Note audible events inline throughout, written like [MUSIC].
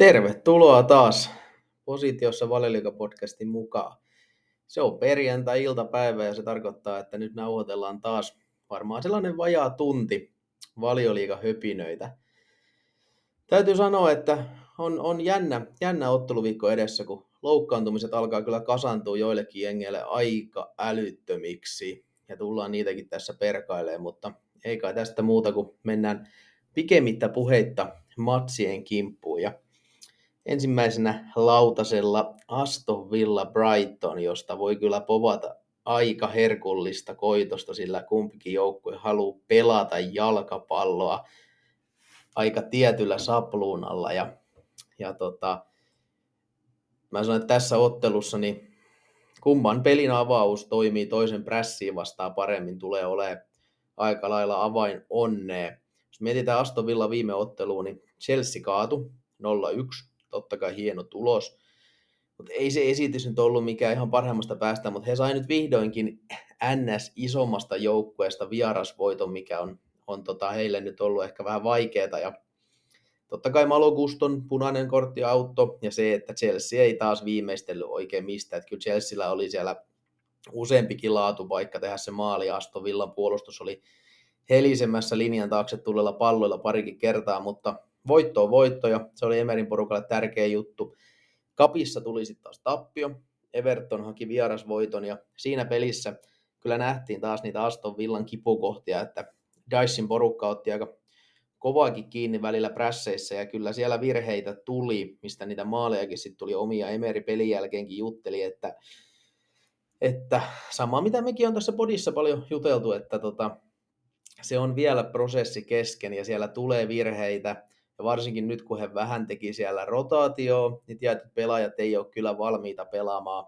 Tervetuloa taas Positiossa Valeliika-podcastin mukaan. Se on perjantai-iltapäivä ja se tarkoittaa, että nyt nauhoitellaan taas varmaan sellainen vajaa tunti valioliiga-höpinöitä. Täytyy sanoa, että on, on jännä, jännä otteluviikko edessä, kun loukkaantumiset alkaa kyllä kasantua joillekin jengeille aika älyttömiksi. Ja tullaan niitäkin tässä perkailemaan, mutta ei kai tästä muuta kuin mennään pikemmittä puheitta matsien kimppuun. Ja ensimmäisenä lautasella Aston Villa Brighton, josta voi kyllä povata aika herkullista koitosta, sillä kumpikin joukkue haluaa pelata jalkapalloa aika tietyllä sapluunalla. Ja, ja tota, mä sanon, että tässä ottelussa niin kumman pelin avaus toimii toisen prässiin vastaan paremmin, tulee olemaan aika lailla avain onneen. Jos mietitään Aston Villa viime otteluun, niin Chelsea kaatu 0-1 totta kai hieno tulos. Mutta ei se esitys nyt ollut mikään ihan parhaimmasta päästä, mutta he sai nyt vihdoinkin NS isommasta joukkueesta vierasvoiton, mikä on, on tota heille nyt ollut ehkä vähän vaikeaa. Ja totta kai Maloguston punainen kortti auto ja se, että Chelsea ei taas viimeistellyt oikein mistä. Että kyllä Chelsealla oli siellä useampikin laatu, vaikka tehdä se maali. Aston Villan puolustus oli helisemässä linjan taakse tulella palloilla parikin kertaa, mutta voitto on voitto ja se oli Emerin porukalle tärkeä juttu. Kapissa tuli sitten taas tappio. Everton haki vierasvoiton ja siinä pelissä kyllä nähtiin taas niitä Aston Villan kipukohtia, että Dyson porukka otti aika kovaakin kiinni välillä prässeissä ja kyllä siellä virheitä tuli, mistä niitä maalejakin sitten tuli omia. Emeri pelin jälkeenkin jutteli, että, että sama mitä mekin on tässä podissa paljon juteltu, että tota, se on vielä prosessi kesken ja siellä tulee virheitä ja varsinkin nyt, kun he vähän teki siellä rotaatio, niin tietyt pelaajat ei ole kyllä valmiita pelaamaan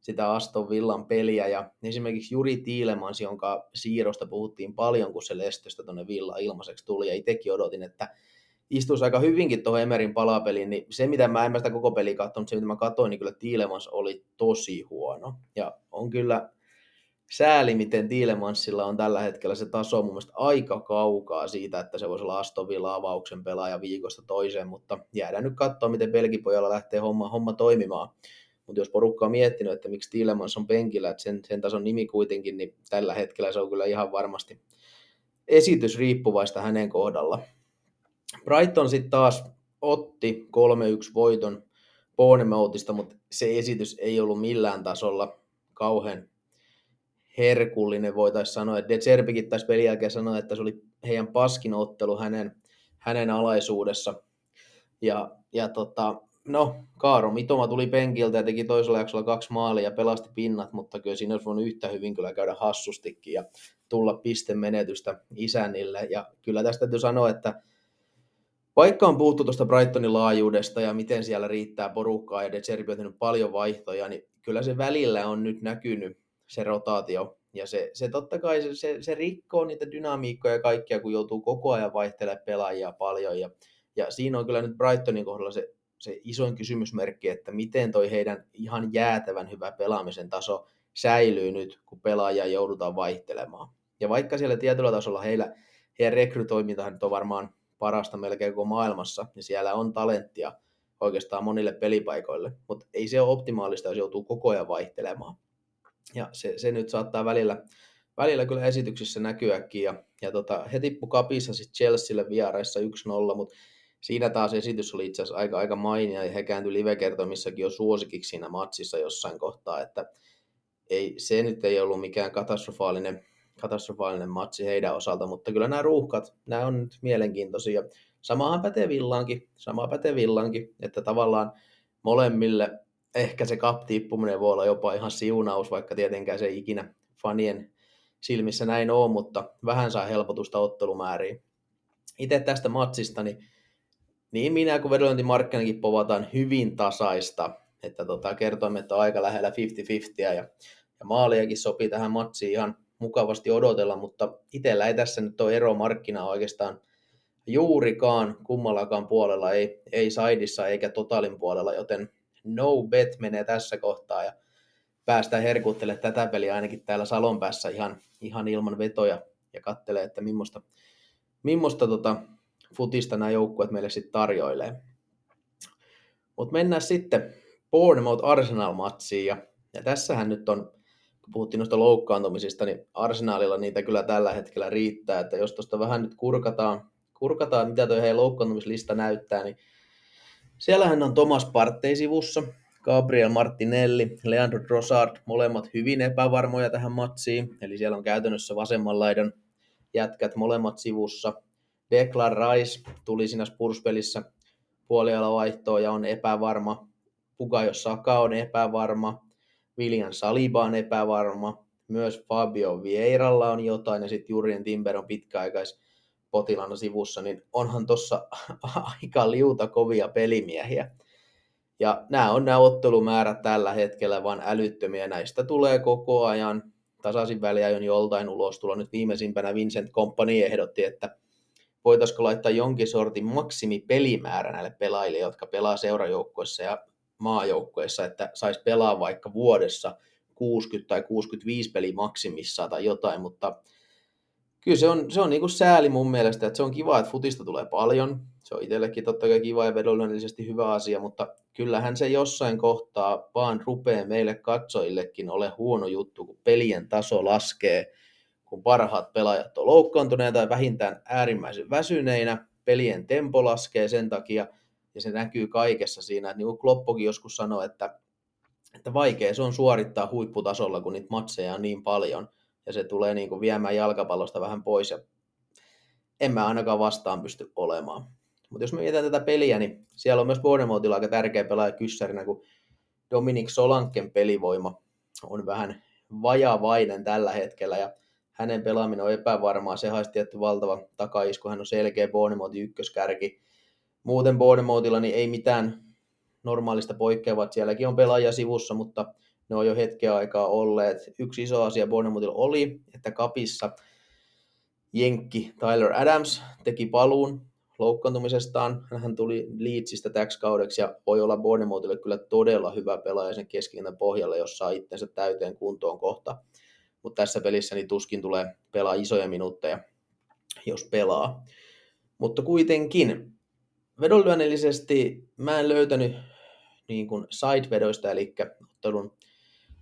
sitä Aston Villan peliä. Ja esimerkiksi Juri Tiilemans, jonka siirrosta puhuttiin paljon, kun se Lestöstä tuonne Villa ilmaiseksi tuli, ja itsekin odotin, että istuisi aika hyvinkin tuohon Emerin palapeliin, niin se mitä mä en mä sitä koko peliä katsonut, se mitä mä katsoin, niin kyllä Tiilemans oli tosi huono. Ja on kyllä sääli, miten Tiilemansilla on tällä hetkellä se taso mun mielestä aika kaukaa siitä, että se voisi olla Aston Villa avauksen pelaaja viikosta toiseen, mutta jäädään nyt katsoa, miten Belgipojalla lähtee homma, homma toimimaan. Mutta jos porukka on miettinyt, että miksi Tiilemans on penkillä, että sen, sen tason nimi kuitenkin, niin tällä hetkellä se on kyllä ihan varmasti esitys riippuvaista hänen kohdalla. Brighton sitten taas otti 3-1 voiton Bournemouthista, mutta se esitys ei ollut millään tasolla kauhean herkullinen, voitaisiin sanoa. Että De Zerbikin taisi pelin jälkeen sanoa, että se oli heidän paskin ottelu hänen, hänen alaisuudessa. Ja, ja tota, no, Kaaro Mitoma tuli penkiltä ja teki toisella jaksolla kaksi maalia ja pelasti pinnat, mutta kyllä siinä olisi voinut yhtä hyvin kyllä käydä hassustikin ja tulla pistemenetystä isänille. Ja kyllä tästä täytyy sanoa, että vaikka on puhuttu tuosta Brightonin laajuudesta ja miten siellä riittää porukkaa ja De Zerbi on tehnyt paljon vaihtoja, niin kyllä se välillä on nyt näkynyt se rotaatio. Ja se, se totta kai se, se, se rikkoo niitä dynamiikkoja ja kaikkia, kun joutuu koko ajan vaihtelemaan pelaajia paljon. Ja, ja siinä on kyllä nyt Brightonin kohdalla se, se isoin kysymysmerkki, että miten toi heidän ihan jäätävän hyvä pelaamisen taso säilyy nyt, kun pelaajia joudutaan vaihtelemaan. Ja vaikka siellä tietyllä tasolla heillä, heidän rekrytoimintahan nyt on varmaan parasta melkein koko maailmassa, niin siellä on talenttia oikeastaan monille pelipaikoille, mutta ei se ole optimaalista, jos joutuu koko ajan vaihtelemaan. Ja se, se nyt saattaa välillä, välillä kyllä esityksissä näkyäkin. Ja, ja tota, he tippu kapissa sitten Chelsealle vieraissa 1-0, mutta siinä taas esitys oli itse asiassa aika, aika mainia ja he kääntyi live-kertomissakin jo suosikiksi siinä matsissa jossain kohtaa, että ei, se nyt ei ollut mikään katastrofaalinen, katastrofaalinen matsi heidän osalta, mutta kyllä nämä ruuhkat, nämä on nyt mielenkiintoisia. Samahan pätee Villankin, sama pätee Villankin, että tavallaan molemmille ehkä se cup-tippuminen voi olla jopa ihan siunaus, vaikka tietenkään se ikinä fanien silmissä näin on, mutta vähän saa helpotusta ottelumääriin. Itse tästä matsista, niin, niin minä kuin vedonlyöntimarkkinakin povataan hyvin tasaista, että tota, kertoimme, että on aika lähellä 50-50 ja, ja maaliakin sopii tähän matsiin ihan mukavasti odotella, mutta itsellä ei tässä nyt ole ero markkinaa oikeastaan juurikaan kummallakaan puolella, ei, ei Saidissa eikä Totalin puolella, joten no bet menee tässä kohtaa ja päästään herkuttelemaan tätä peliä ainakin täällä Salon päässä ihan, ihan ilman vetoja ja kattelee, että millaista, millaista tota, futista nämä joukkueet meille sitten tarjoilee. Mutta mennään sitten Bournemouth Arsenal-matsiin. Ja, ja tässähän nyt on, kun puhuttiin noista loukkaantumisista, niin Arsenalilla niitä kyllä tällä hetkellä riittää. Että jos tuosta vähän nyt kurkataan, kurkataan mitä tuo heidän loukkaantumislista näyttää, niin siellähän on Thomas Partey sivussa, Gabriel Martinelli, Leandro Trossard, molemmat hyvin epävarmoja tähän matsiin. Eli siellä on käytännössä vasemman laidan jätkät molemmat sivussa. Declan Rice tuli siinä Spurs-pelissä puolialavaihtoon ja on epävarma. Bukayo Saka on epävarma. William Saliba on epävarma. Myös Fabio Vieiralla on jotain ja sitten Jurien Timber on pitkäaikais potilana sivussa, niin onhan tuossa [LAUGHS] aika liuta kovia pelimiehiä. Ja nämä on nämä ottelumäärät tällä hetkellä vaan älyttömiä. Näistä tulee koko ajan tasaisin väliajon joltain ulostulo. Nyt viimeisimpänä Vincent Company ehdotti, että voitaisiko laittaa jonkin sortin maksimipelimäärä näille pelaajille, jotka pelaa seurajoukkoissa ja maajoukkoissa, että saisi pelaa vaikka vuodessa 60 tai 65 peli maksimissaan tai jotain, mutta kyllä se on, se on niin kuin sääli mun mielestä, että se on kiva, että futista tulee paljon. Se on itsellekin totta kai kiva ja vedollisesti hyvä asia, mutta kyllähän se jossain kohtaa vaan rupeaa meille katsojillekin ole huono juttu, kun pelien taso laskee, kun parhaat pelaajat on loukkaantuneita tai vähintään äärimmäisen väsyneinä, pelien tempo laskee sen takia, ja se näkyy kaikessa siinä, että niin kuin Kloppokin joskus sanoi, että, että vaikea se on suorittaa huipputasolla, kun niitä matseja on niin paljon, ja se tulee niin kuin viemään jalkapallosta vähän pois, ja en mä ainakaan vastaan pysty olemaan. Mutta jos me mietitään tätä peliä, niin siellä on myös Bournemouthilla aika tärkeä pelaaja kyssärinä, kun Dominic Solanken pelivoima on vähän vajavainen tällä hetkellä ja hänen pelaaminen on epävarmaa. Se haisi tietty valtava takaisku, hän on selkeä Bournemouthin ykköskärki. Muuten Bournemouthilla niin ei mitään normaalista poikkeavaa, sielläkin on pelaajia sivussa, mutta ne on jo hetken aikaa olleet. Yksi iso asia Bournemouthilla oli, että kapissa Jenkki Tyler Adams teki paluun loukkaantumisestaan. Hän tuli Leedsistä täksi kaudeksi ja voi olla Bournemouthille kyllä todella hyvä pelaaja sen keskikentän pohjalle, jos saa itsensä täyteen kuntoon kohta. Mutta tässä pelissä niin tuskin tulee pelaa isoja minuutteja, jos pelaa. Mutta kuitenkin vedonlyönnillisesti mä en löytänyt niin kuin side-vedoista, eli ottelun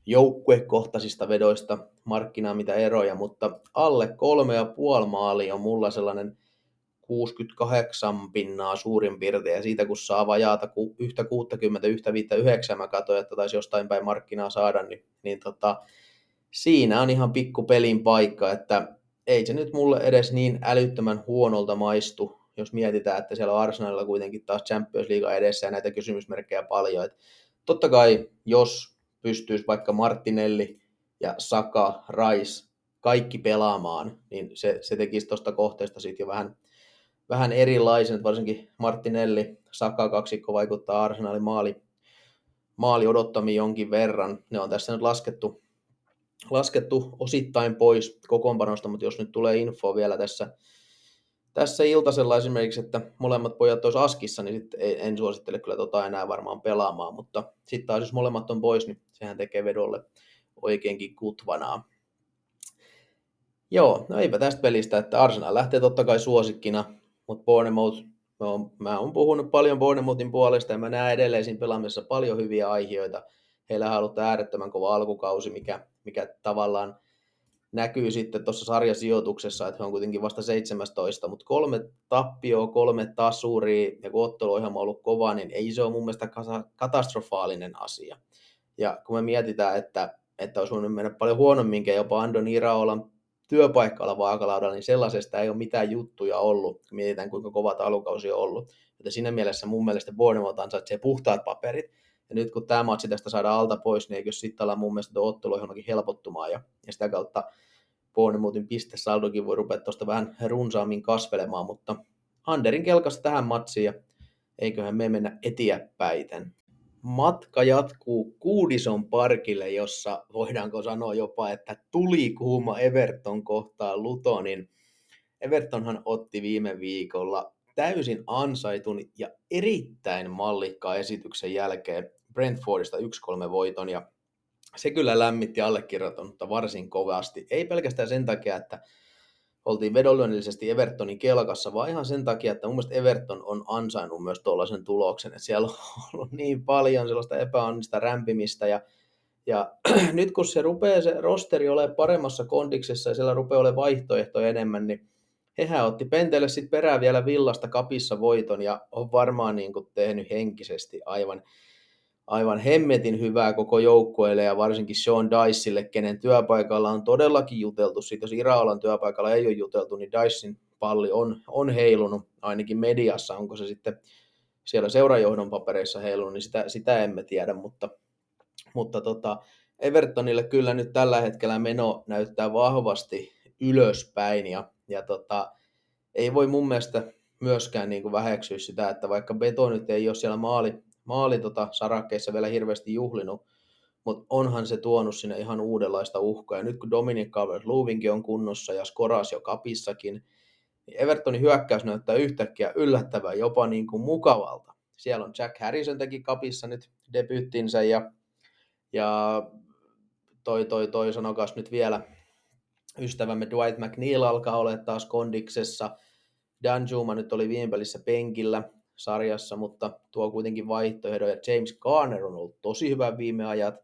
joukkuekohtaisista vedoista markkinaa mitä eroja, mutta alle kolme ja puoli maali on mulla sellainen 68 pinnaa suurin piirtein, ja siitä kun saa vajaata yhtä 60, yhtä 59, mä katsoin, että taisi jostain päin markkinaa saada, niin, niin tota, siinä on ihan pikku pelin paikka, että ei se nyt mulle edes niin älyttömän huonolta maistu, jos mietitään, että siellä on Arsenalilla kuitenkin taas Champions League edessä ja näitä kysymysmerkkejä paljon. Et totta kai, jos pystyisi vaikka Martinelli ja Saka, Rice kaikki pelaamaan, niin se, se tekisi tuosta kohteesta sitten jo vähän vähän erilaisen, että varsinkin Martinelli, Saka kaksikko vaikuttaa Arsenalin maali, maali odottamiin jonkin verran. Ne on tässä nyt laskettu, laskettu osittain pois kokoonpanosta, mutta jos nyt tulee info vielä tässä, tässä iltasella esimerkiksi, että molemmat pojat olisi askissa, niin sit en suosittele kyllä tota enää varmaan pelaamaan, mutta sitten taas jos molemmat on pois, niin sehän tekee vedolle oikeinkin kutvanaa. Joo, no eipä tästä pelistä, että Arsenal lähtee totta kai suosikkina, mutta Bournemouth, mä oon, mä oon puhunut paljon Bournemouthin puolesta ja mä näen edelleen siinä pelaamisessa paljon hyviä aiheita. Heillä on ollut äärettömän kova alkukausi, mikä, mikä tavallaan näkyy sitten tuossa sarjasijoituksessa, että he on kuitenkin vasta 17, mutta kolme tappioa, kolme tasuria ja kun otteluohjelma on ollut kova, niin ei se ole mun mielestä katastrofaalinen asia. Ja kun me mietitään, että, että olisi voinut mennä paljon huonomminkin, jopa Andon Iraolan työpaikka olla vaakalaudalla, niin sellaisesta ei ole mitään juttuja ollut, kun mietitään kuinka kova alukausi on ollut. Joten siinä mielessä mun mielestä Bournemouth ansaitsee puhtaat paperit. Ja nyt kun tämä matsi tästä saadaan alta pois, niin eikö sitten olla mun mielestä ottelu johonkin helpottumaan ja, ja sitä kautta Bournemouthin pistesaldokin voi rupea tuosta vähän runsaammin kasvelemaan, mutta Anderin kelkasta tähän matsiin ja eiköhän me mennä eteenpäiten matka jatkuu Kuudison parkille, jossa voidaanko sanoa jopa, että tuli kuuma Everton kohtaa Lutonin. Evertonhan otti viime viikolla täysin ansaitun ja erittäin mallikkaan esityksen jälkeen Brentfordista 1-3 voiton ja se kyllä lämmitti allekirjoittanutta varsin kovasti. Ei pelkästään sen takia, että oltiin vedonlyönnillisesti Evertonin kelkassa, vaan ihan sen takia, että mun mielestä Everton on ansainnut myös tuollaisen tuloksen, että siellä on ollut niin paljon sellaista epäonnista rämpimistä ja ja [CLEARS THROAT] nyt kun se rupeaa se rosteri olemaan paremmassa kondiksessa ja siellä rupeaa olemaan vaihtoehtoja enemmän, niin hehän otti Pentelle sitten perään vielä villasta kapissa voiton ja on varmaan niin kuin tehnyt henkisesti aivan, aivan hemmetin hyvää koko joukkueelle ja varsinkin Sean Dicelle, kenen työpaikalla on todellakin juteltu. Siitä jos Iraolan työpaikalla ei ole juteltu, niin Dicein palli on, on heilunut ainakin mediassa. Onko se sitten siellä seurajohdon papereissa heilunut, niin sitä, sitä emme tiedä, mutta, mutta tota, Evertonille kyllä nyt tällä hetkellä meno näyttää vahvasti ylöspäin ja, ja tota, ei voi mun mielestä myöskään niin kuin väheksyä sitä, että vaikka Beto nyt ei ole siellä maali, maali tota sarakkeissa vielä hirveästi juhlinut, mutta onhan se tuonut sinne ihan uudenlaista uhkaa. Ja nyt kun Dominic calvert Luvinkin on kunnossa ja Skoras jo kapissakin, niin Evertonin hyökkäys näyttää yhtäkkiä yllättävän, jopa niin kuin mukavalta. Siellä on Jack Harrison teki kapissa nyt debyyttinsä ja, ja toi, toi, toi sanokas nyt vielä, ystävämme Dwight McNeil alkaa olla taas kondiksessa. Dan Juma nyt oli viime pelissä penkillä sarjassa, mutta tuo kuitenkin vaihtoehdon. Ja James Garner on ollut tosi hyvä viime ajat.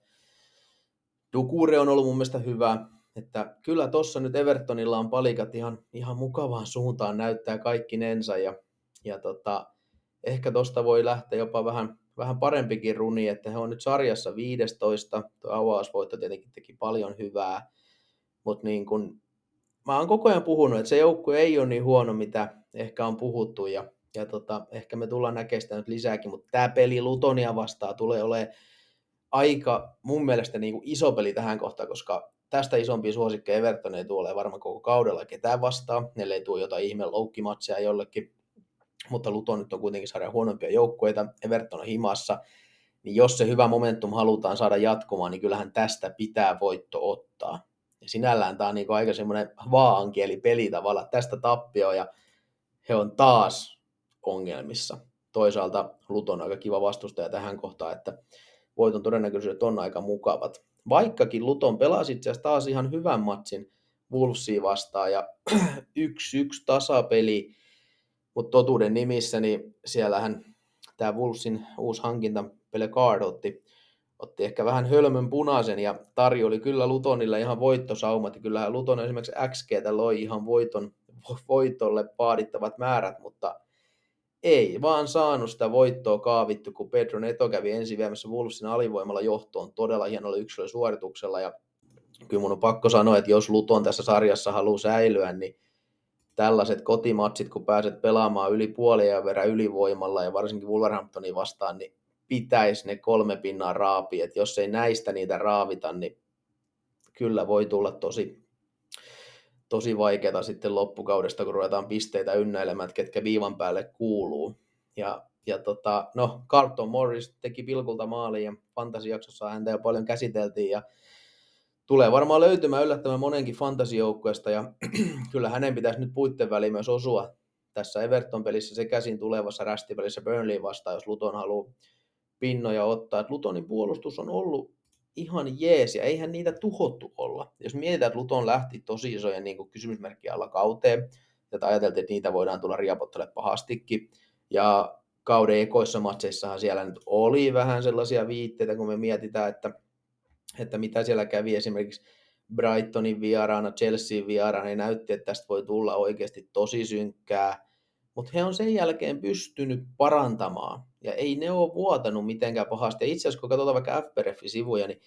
Dukure on ollut mun mielestä hyvä. Että kyllä tuossa nyt Evertonilla on palikat ihan, ihan mukavaan suuntaan näyttää kaikki nensa. Ja, ja tota, ehkä tuosta voi lähteä jopa vähän, vähän parempikin runi, että he on nyt sarjassa 15. Tuo avausvoitto tietenkin teki paljon hyvää mutta niin kun, mä oon koko ajan puhunut, että se joukkue ei ole niin huono, mitä ehkä on puhuttu ja, ja tota, ehkä me tullaan näkemään sitä nyt lisääkin, mutta tämä peli Lutonia vastaan tulee olemaan aika mun mielestä niin kuin iso peli tähän kohtaan, koska tästä isompia suosikkeja Everton ei tule varmaan koko kaudella ketään vastaan, ellei tule jotain ihme loukkimatseja jollekin, mutta Luton nyt on kuitenkin sarjan huonompia joukkueita, Everton on himassa, niin jos se hyvä momentum halutaan saada jatkumaan, niin kyllähän tästä pitää voitto ottaa. Ja sinällään tämä on niin aika semmoinen vaankieli peli tavalla tästä tappio ja he on taas ongelmissa. Toisaalta Luton on aika kiva vastustaja tähän kohtaan, että voiton todennäköisyydet on aika mukavat. Vaikkakin Luton pelasi itse asiassa taas ihan hyvän matsin Wolvesia vastaan ja [CLEARS THROAT] yksi yksi tasapeli, mutta totuuden nimissä niin siellähän tämä Wolvesin uusi hankinta Card otti otti ehkä vähän hölmön punaisen ja tarjoli kyllä Lutonille ihan voittosaumat. Ja kyllähän Luton esimerkiksi XGtä loi ihan voiton, voitolle paadittavat määrät, mutta ei vaan saanut sitä voittoa kaavittu, kun Pedro Neto kävi ensi viemässä Wolvesin alivoimalla johtoon todella hienolla yksilösuorituksella. Ja kyllä mun on pakko sanoa, että jos Luton tässä sarjassa haluaa säilyä, niin tällaiset kotimatsit, kun pääset pelaamaan yli puolia verran ylivoimalla ja varsinkin Wolverhamptonia vastaan, niin pitäisi ne kolme pinnaa raapi, että jos ei näistä niitä raavita, niin kyllä voi tulla tosi, tosi vaikeaa sitten loppukaudesta, kun ruvetaan pisteitä ynnäilemään, että ketkä viivan päälle kuuluu. Ja, ja tota, no, Carlton Morris teki pilkulta maaliin ja fantasijaksossa häntä jo paljon käsiteltiin ja tulee varmaan löytymään yllättävän monenkin fantasijoukkueesta ja [CLEARS THROAT] kyllä hänen pitäisi nyt puitten väliin myös osua tässä Everton-pelissä se käsin tulevassa rästipelissä Burnley vastaan, jos Luton haluaa pinnoja ottaa. Et Lutonin puolustus on ollut ihan jees, ja eihän niitä tuhottu olla. Jos mietitään, että Luton lähti tosi isojen niin kysymysmerkkiä alla kauteen, ja ajateltiin, että niitä voidaan tulla riapottele pahastikin, ja kauden ekoissa matseissahan siellä nyt oli vähän sellaisia viitteitä, kun me mietitään, että, että mitä siellä kävi esimerkiksi Brightonin vieraana, Chelsean vieraana, niin näytti, että tästä voi tulla oikeasti tosi synkkää, mutta he on sen jälkeen pystynyt parantamaan ja ei ne ole vuotanut mitenkään pahasti. Ja itse asiassa kun katsotaan vaikka FPRF-sivuja, niin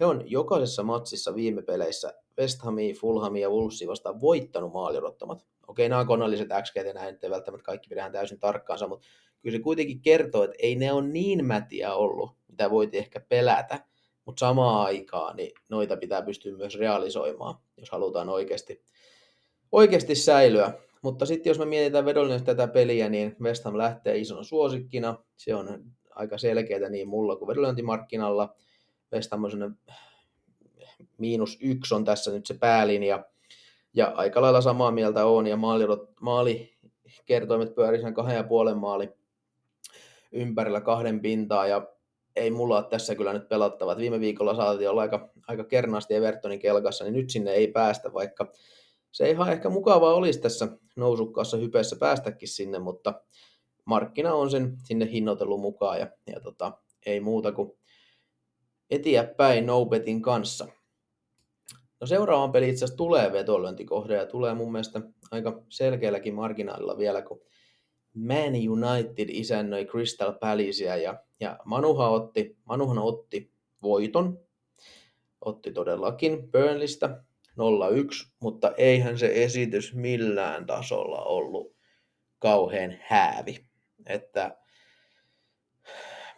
he on jokaisessa matsissa viime peleissä West Hamia, Fulhamia ja Wolvesia vastaan voittanut maalirottomat. Okei, nämä on konalliset XG ja näin, ei välttämättä kaikki pidetään täysin tarkkaansa, mutta kyllä se kuitenkin kertoo, että ei ne ole niin mätiä ollut, mitä voit ehkä pelätä, mutta samaan aikaan niin noita pitää pystyä myös realisoimaan, jos halutaan oikeasti, oikeasti säilyä. Mutta sitten jos me mietitään vedollisesti tätä peliä, niin West Ham lähtee isona suosikkina. Se on aika selkeää niin mulla kuin vedonlyöntimarkkinalla. West Ham on miinus yksi on tässä nyt se päälinja. Ja aika lailla samaa mieltä on, ja maali, maali kertoimet pyörii sen kahden ja puolen maali ympärillä kahden pintaa, ja ei mulla ole tässä kyllä nyt pelattavat. Viime viikolla saatiin olla aika, aika kernaasti Evertonin kelkassa, niin nyt sinne ei päästä, vaikka se ihan ehkä mukavaa olisi tässä nousukkaassa hypeessä päästäkin sinne, mutta markkina on sen sinne hinnoitellut mukaan ja, ja tota, ei muuta kuin etiä päin Nobetin kanssa. No seuraavan peli itse asiassa tulee vetolyöntikohde ja tulee mun mielestä aika selkeälläkin marginaalilla vielä, kun Man United isännöi Crystal Palacea ja, ja Manuha otti, Manuhan otti voiton, otti todellakin Burnleystä 0-1, mutta eihän se esitys millään tasolla ollut kauhean häävi. Että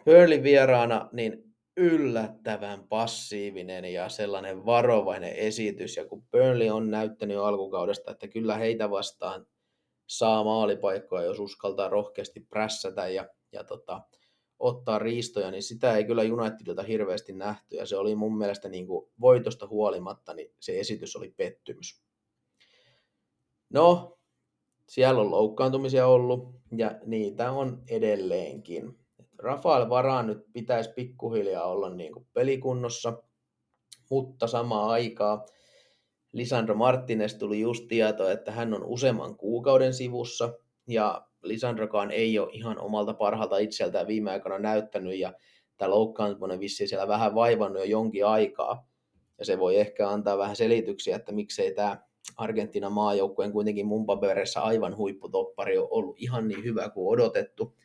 Burnley vieraana, niin yllättävän passiivinen ja sellainen varovainen esitys. Ja kun Burnley on näyttänyt alkukaudesta, että kyllä heitä vastaan saa maalipaikkoja, jos uskaltaa rohkeasti prässätä ja, ja tota, ottaa riistoja, niin sitä ei kyllä Unitedilta hirveästi nähty. Ja se oli mun mielestä niin kuin voitosta huolimatta, niin se esitys oli pettymys. No, siellä on loukkaantumisia ollut ja niitä on edelleenkin. Rafael Varaan nyt pitäisi pikkuhiljaa olla niin kuin pelikunnossa, mutta samaan aikaa Lisandro Martinez tuli just tieto, että hän on useamman kuukauden sivussa ja Lisandrokaan ei ole ihan omalta parhaalta itseltään viime aikoina näyttänyt ja tämä loukkaantuminen vissiin siellä vähän vaivannut jo jonkin aikaa. Ja se voi ehkä antaa vähän selityksiä, että miksei tämä Argentiinan maajoukkueen kuitenkin mun paperissa aivan huipputoppari on ollut ihan niin hyvä kuin odotettu.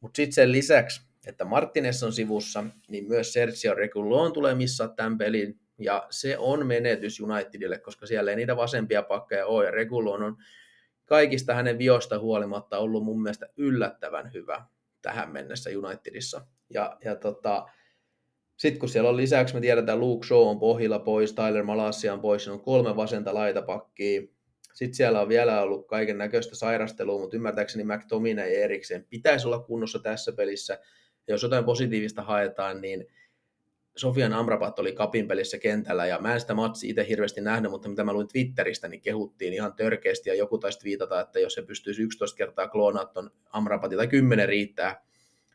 Mutta sitten sen lisäksi, että Martinez on sivussa, niin myös Sergio Regulon tulee missaa tämän pelin, ja se on menetys Unitedille, koska siellä ei niitä vasempia pakkeja ole, ja Regulon on kaikista hänen viosta huolimatta ollut mun mielestä yllättävän hyvä tähän mennessä Unitedissa. Ja, ja tota, sitten kun siellä on lisäksi, me tiedetään, Luke Shaw on pohjilla pois, Tyler Malasia on pois, on kolme vasenta laitapakkia, sitten siellä on vielä ollut kaiken näköistä sairastelua, mutta ymmärtääkseni McTominay ja erikseen pitäisi olla kunnossa tässä pelissä. Ja jos jotain positiivista haetaan, niin Sofian Amrabat oli kapin pelissä kentällä, ja mä en sitä matsi itse hirveästi nähnyt, mutta mitä mä luin Twitteristä, niin kehuttiin ihan törkeästi, ja joku taisi viitata, että jos se pystyisi 11 kertaa kloonaamaan ton Amrabatin, tai 10 riittää,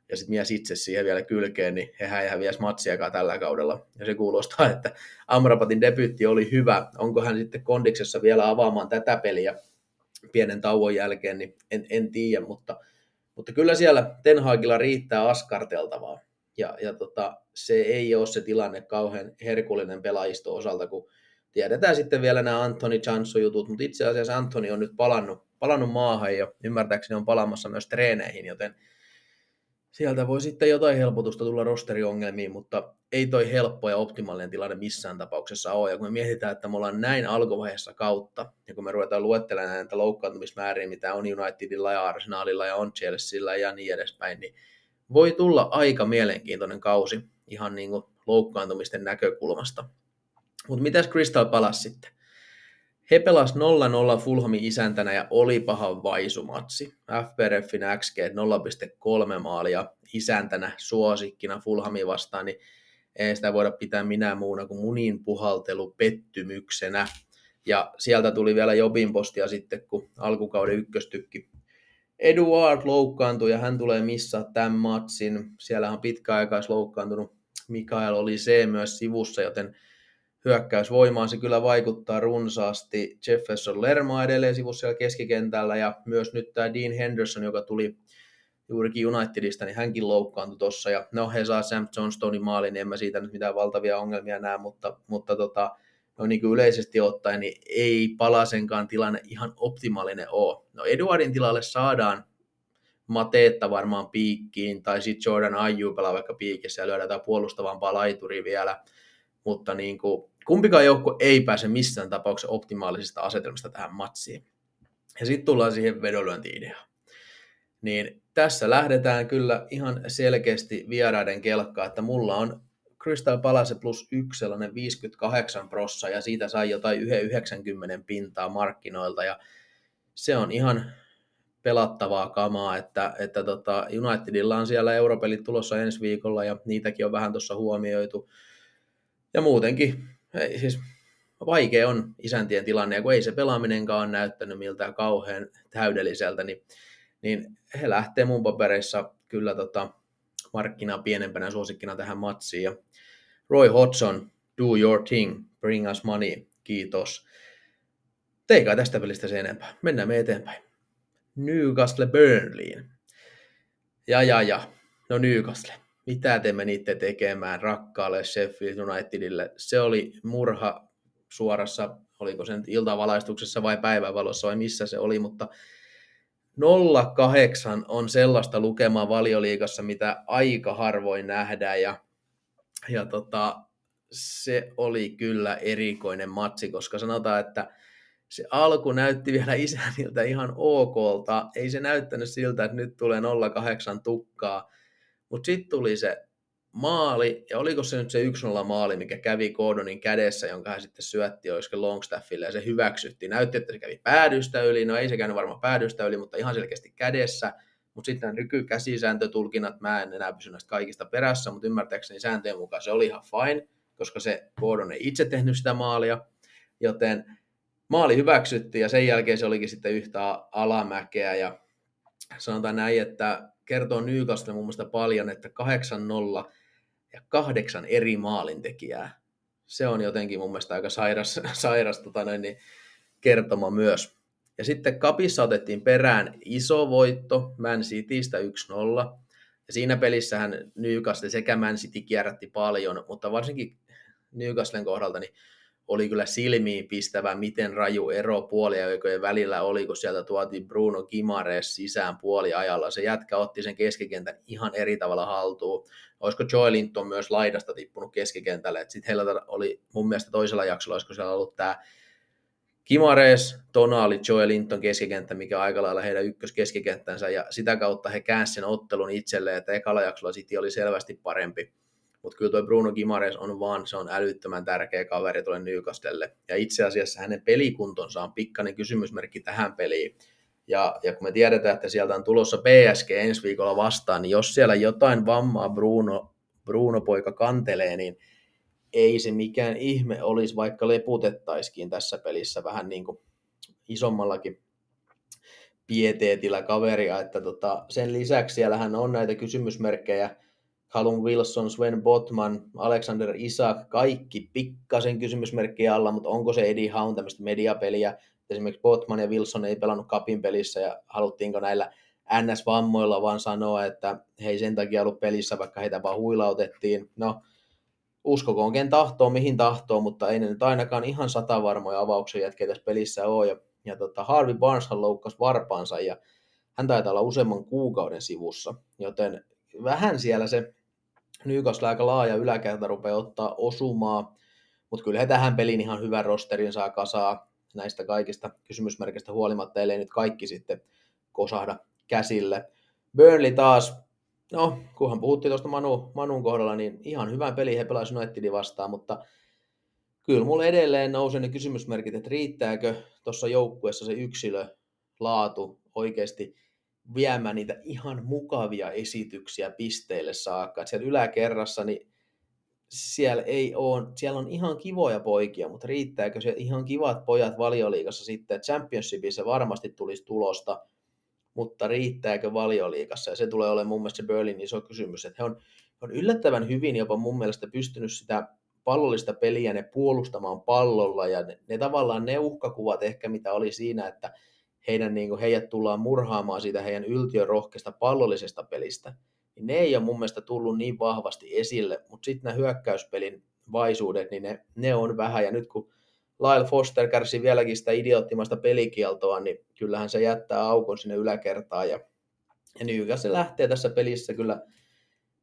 ja sitten mies itse siihen vielä kylkeen, niin he ei häviäisi matsiakaan tällä kaudella. Ja se kuulostaa, että Amrabatin debyytti oli hyvä. Onko hän sitten kondiksessa vielä avaamaan tätä peliä pienen tauon jälkeen, niin en, en tiedä, mutta, mutta kyllä siellä Tenhagilla riittää askarteltavaa. Ja, ja tota, se ei ole se tilanne kauhean herkullinen pelaajisto osalta, kun tiedetään sitten vielä nämä Antoni Chanso-jutut, mutta itse asiassa Antoni on nyt palannut, palannut maahan ja ymmärtääkseni on palaamassa myös treeneihin, joten sieltä voi sitten jotain helpotusta tulla rosteriongelmiin, mutta ei toi helppo ja optimaalinen tilanne missään tapauksessa ole. Ja kun me mietitään, että me ollaan näin alkuvaiheessa kautta, ja kun me ruvetaan luettelemaan näitä loukkaantumismääriä, mitä on Unitedilla ja Arsenalilla ja on Chelsealla ja niin edespäin, niin voi tulla aika mielenkiintoinen kausi ihan niin kuin loukkaantumisten näkökulmasta. Mutta mitäs Crystal Palace sitten? He pelas 0-0 Fulhamin isäntänä ja oli paha vaisumatsi. FPRFin XG 0,3 maalia isäntänä suosikkina Fulhamin vastaan, niin ei sitä voida pitää minä muuna kuin munin puhaltelu pettymyksenä. Ja sieltä tuli vielä Jobin postia sitten, kun alkukauden ykköstykki Eduard loukkaantui ja hän tulee missaa tämän matsin. Siellä on pitkäaikais loukkaantunut Mikael oli se myös sivussa, joten hyökkäysvoimaan se kyllä vaikuttaa runsaasti. Jefferson Lerma edelleen sivussa siellä keskikentällä ja myös nyt tämä Dean Henderson, joka tuli juurikin Unitedista, niin hänkin loukkaantui tuossa. Ja no he saa Sam Johnstonein maalin, niin en mä siitä nyt mitään valtavia ongelmia näe, mutta, mutta tota, no niin kuin yleisesti ottaen, niin ei palasenkaan tilanne ihan optimaalinen ole. No Eduardin tilalle saadaan Mateetta varmaan piikkiin, tai sitten Jordan Ayew pelaa vaikka piikissä ja lyödään puolustavampaa laituri vielä, mutta niin kuin, kumpikaan joukko ei pääse missään tapauksessa optimaalisesta asetelmasta tähän matsiin. Ja sitten tullaan siihen vedonlyönti-ideaan. Niin tässä lähdetään kyllä ihan selkeästi vieraiden kelkkaa, että mulla on Crystal Palace plus yksi sellainen 58 prossa ja siitä sai jotain 90 pintaa markkinoilta ja se on ihan pelattavaa kamaa, että, että tota Unitedilla on siellä europelit tulossa ensi viikolla ja niitäkin on vähän tuossa huomioitu. Ja muutenkin, ei, siis vaikea on isäntien tilanne, ja kun ei se pelaaminenkaan näyttänyt miltään kauhean täydelliseltä, niin, niin he lähtee mun papereissa kyllä tota, markkinaa pienempänä suosikkina tähän matsiin. Ja Roy Hodgson, do your thing, bring us money, kiitos. Teikä tästä pelistä se enempää. Mennään me eteenpäin. Newcastle Burnleyin. Ja, ja, ja. No Newcastle. Mitä te menitte tekemään rakkaalle Sheffield Unitedille? Se oli murha suorassa, oliko se nyt iltavalaistuksessa vai päivävalossa vai missä se oli, mutta 08 on sellaista lukemaa valioliikassa, mitä aika harvoin nähdään ja, ja tota, se oli kyllä erikoinen matsi, koska sanotaan, että se alku näytti vielä isäniltä ihan okolta. Ei se näyttänyt siltä, että nyt tulee 08 tukkaa. Mutta sitten tuli se maali, ja oliko se nyt se 1-0 maali, mikä kävi Gordonin kädessä, jonka hän sitten syötti olisiko Longstaffille, ja se hyväksyttiin. Näytti, että se kävi päädystä yli, no ei se käynyt varmaan päädystä yli, mutta ihan selkeästi kädessä. Mutta sitten nämä nykykäsisääntötulkinnat, mä en enää pysy näistä kaikista perässä, mutta ymmärtääkseni sääntöjen mukaan se oli ihan fine, koska se Gordon ei itse tehnyt sitä maalia, joten maali hyväksyttiin ja sen jälkeen se olikin sitten yhtä alamäkeä ja sanotaan näin, että kertoo Newcastle mun mielestä paljon, että 8-0 ja kahdeksan eri maalintekijää. Se on jotenkin mun mielestä aika sairas, [LAUGHS] sairas tota noin, niin kertoma myös. Ja sitten kapissa otettiin perään iso voitto Man Citystä 1-0. Ja siinä pelissähän Newcastle sekä Man City kierrätti paljon, mutta varsinkin Newcastlen kohdalta niin oli kyllä silmiin pistävä, miten raju ero puoliaikojen välillä oli, kun sieltä tuotiin Bruno Gimares sisään puoliajalla. Se jätkä otti sen keskikentän ihan eri tavalla haltuun. Olisiko Joy Linton myös laidasta tippunut keskikentälle, sitten heillä oli mun mielestä toisella jaksolla, olisiko siellä ollut tämä Kimares, Tonali, Joel Linton keskikenttä, mikä on aika lailla heidän ykköskeskikenttänsä, ja sitä kautta he käänsivät sen ottelun itselleen, että ekalla jaksolla City oli selvästi parempi. Mutta kyllä tuo Bruno Gimares on vaan, se on älyttömän tärkeä kaveri tuolle Newcastelle. Ja itse asiassa hänen pelikuntonsa on pikkainen kysymysmerkki tähän peliin. Ja, ja kun me tiedetään, että sieltä on tulossa PSG ensi viikolla vastaan, niin jos siellä jotain vammaa Bruno, Bruno poika kantelee, niin ei se mikään ihme olisi, vaikka leputettaisikin tässä pelissä vähän niin kuin isommallakin pieteetillä kaveria, että tota, sen lisäksi siellähän on näitä kysymysmerkkejä, Callum Wilson, Sven Botman, Alexander Isak, kaikki pikkasen kysymysmerkkiä alla, mutta onko se Eddie Howe tämmöistä mediapeliä? Esimerkiksi Botman ja Wilson ei pelannut kapin pelissä ja haluttiinko näillä NS-vammoilla vaan sanoa, että he ei sen takia ollut pelissä, vaikka heitä vaan huilautettiin. No, uskokoon ken tahtoo, mihin tahtoo, mutta ei ne nyt ainakaan ihan satavarmoja avauksia jätkeä tässä pelissä ole. Ja, ja tota, Harvey Barneshan loukkasi varpaansa ja hän taitaa olla useamman kuukauden sivussa, joten vähän siellä se Newcastle aika laaja yläkerta rupeaa ottaa osumaa, mutta kyllä he tähän peliin ihan hyvän rosterin saa kasaa näistä kaikista kysymysmerkistä huolimatta, ellei nyt kaikki sitten kosahda käsille. Burnley taas, no kunhan puhuttiin tuosta Manu, Manun kohdalla, niin ihan hyvän peli he pelasivat Unitedin vastaan, mutta kyllä mulle edelleen nousee ne kysymysmerkit, että riittääkö tuossa joukkueessa se yksilö laatu oikeasti viemään niitä ihan mukavia esityksiä pisteille saakka. Et siellä yläkerrassa, niin siellä, ei ole, siellä on ihan kivoja poikia, mutta riittääkö se ihan kivat pojat valioliikassa sitten? Championshipissa varmasti tulisi tulosta, mutta riittääkö valioliikassa? Ja se tulee olemaan mun mielestä se Berlin iso kysymys, että he on, he on yllättävän hyvin jopa mun mielestä pystynyt sitä pallollista peliä ne puolustamaan pallolla. Ja ne, ne tavallaan ne uhkakuvat ehkä mitä oli siinä, että heidän, niin kuin, heidät tullaan murhaamaan siitä heidän yltiörohkeasta pallollisesta pelistä, niin ne ei ole mun mielestä tullut niin vahvasti esille, mutta sitten nämä hyökkäyspelin vaisuudet, niin ne, ne on vähän, ja nyt kun Lyle Foster kärsi vieläkin sitä idioottimasta pelikieltoa, niin kyllähän se jättää aukon sinne yläkertaan, ja, ja Newcastle lähtee tässä pelissä kyllä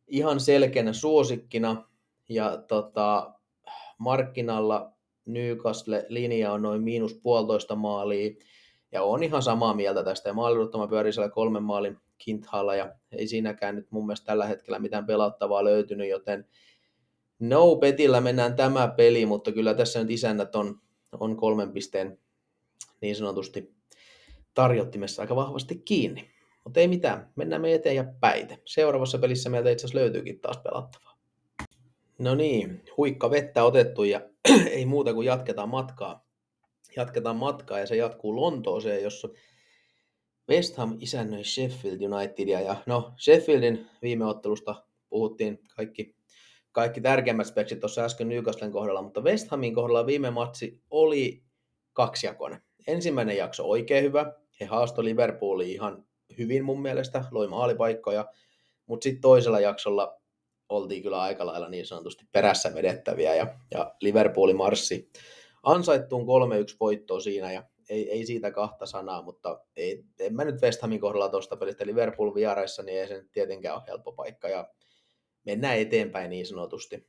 ihan selkeänä suosikkina, ja tota, markkinalla Newcastle-linja on noin miinus puolitoista maalia, ja on ihan samaa mieltä tästä. Ja maaliruttama pyörii siellä kolmen maalin kinthalla ja ei siinäkään nyt mun mielestä tällä hetkellä mitään pelattavaa löytynyt, joten no petillä mennään tämä peli, mutta kyllä tässä nyt isännät on, on kolmen pisteen niin sanotusti tarjottimessa aika vahvasti kiinni. Mutta ei mitään, mennään me eteen ja päite. Seuraavassa pelissä meiltä itse asiassa löytyykin taas pelattavaa. No niin, huikka vettä otettu ja [CLEARS THROAT] ei muuta kuin jatketaan matkaa jatketaan matkaa ja se jatkuu Lontooseen, jossa West Ham isännöi Sheffield Unitedia. Ja no, Sheffieldin viime ottelusta puhuttiin kaikki, kaikki tärkeimmät speksit tuossa äsken Newcastlen kohdalla, mutta West Hamin kohdalla viime matsi oli kaksijakoinen. ensimmäinen jakso oikein hyvä. He haastoi Liverpoolia ihan hyvin mun mielestä, loi maalipaikkoja, mutta sitten toisella jaksolla oltiin kyllä aika lailla niin sanotusti perässä vedettäviä ja, ja Liverpooli marssi ansaittuun 3-1 voittoa siinä ja ei, ei siitä kahta sanaa, mutta ei, en mä nyt West Hamin kohdalla tuosta pelistä Liverpool vieraissa, niin ei se nyt tietenkään ole helppo paikka ja mennään eteenpäin niin sanotusti.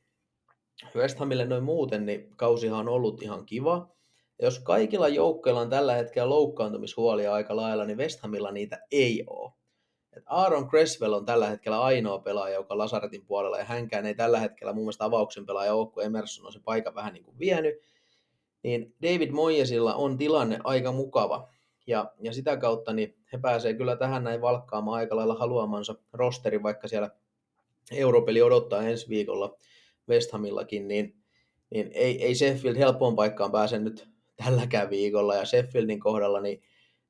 West Hamille noin muuten, niin kausihan on ollut ihan kiva. Ja jos kaikilla joukkoilla on tällä hetkellä loukkaantumishuolia aika lailla, niin West Hamilla niitä ei ole. Et Aaron Creswell on tällä hetkellä ainoa pelaaja, joka Lasaretin puolella, ja hänkään ei tällä hetkellä mun mielestä avauksen pelaaja ole, kun Emerson on se paikan vähän niin kuin vienyt. Niin David Moyesilla on tilanne aika mukava, ja, ja sitä kautta niin he pääsee kyllä tähän näin valkkaamaan aika lailla haluamansa rosteri, vaikka siellä Europeli odottaa ensi viikolla West Hamillakin, niin, niin ei, ei Sheffield helppoon paikkaan pääse nyt tälläkään viikolla, ja Sheffieldin kohdalla niin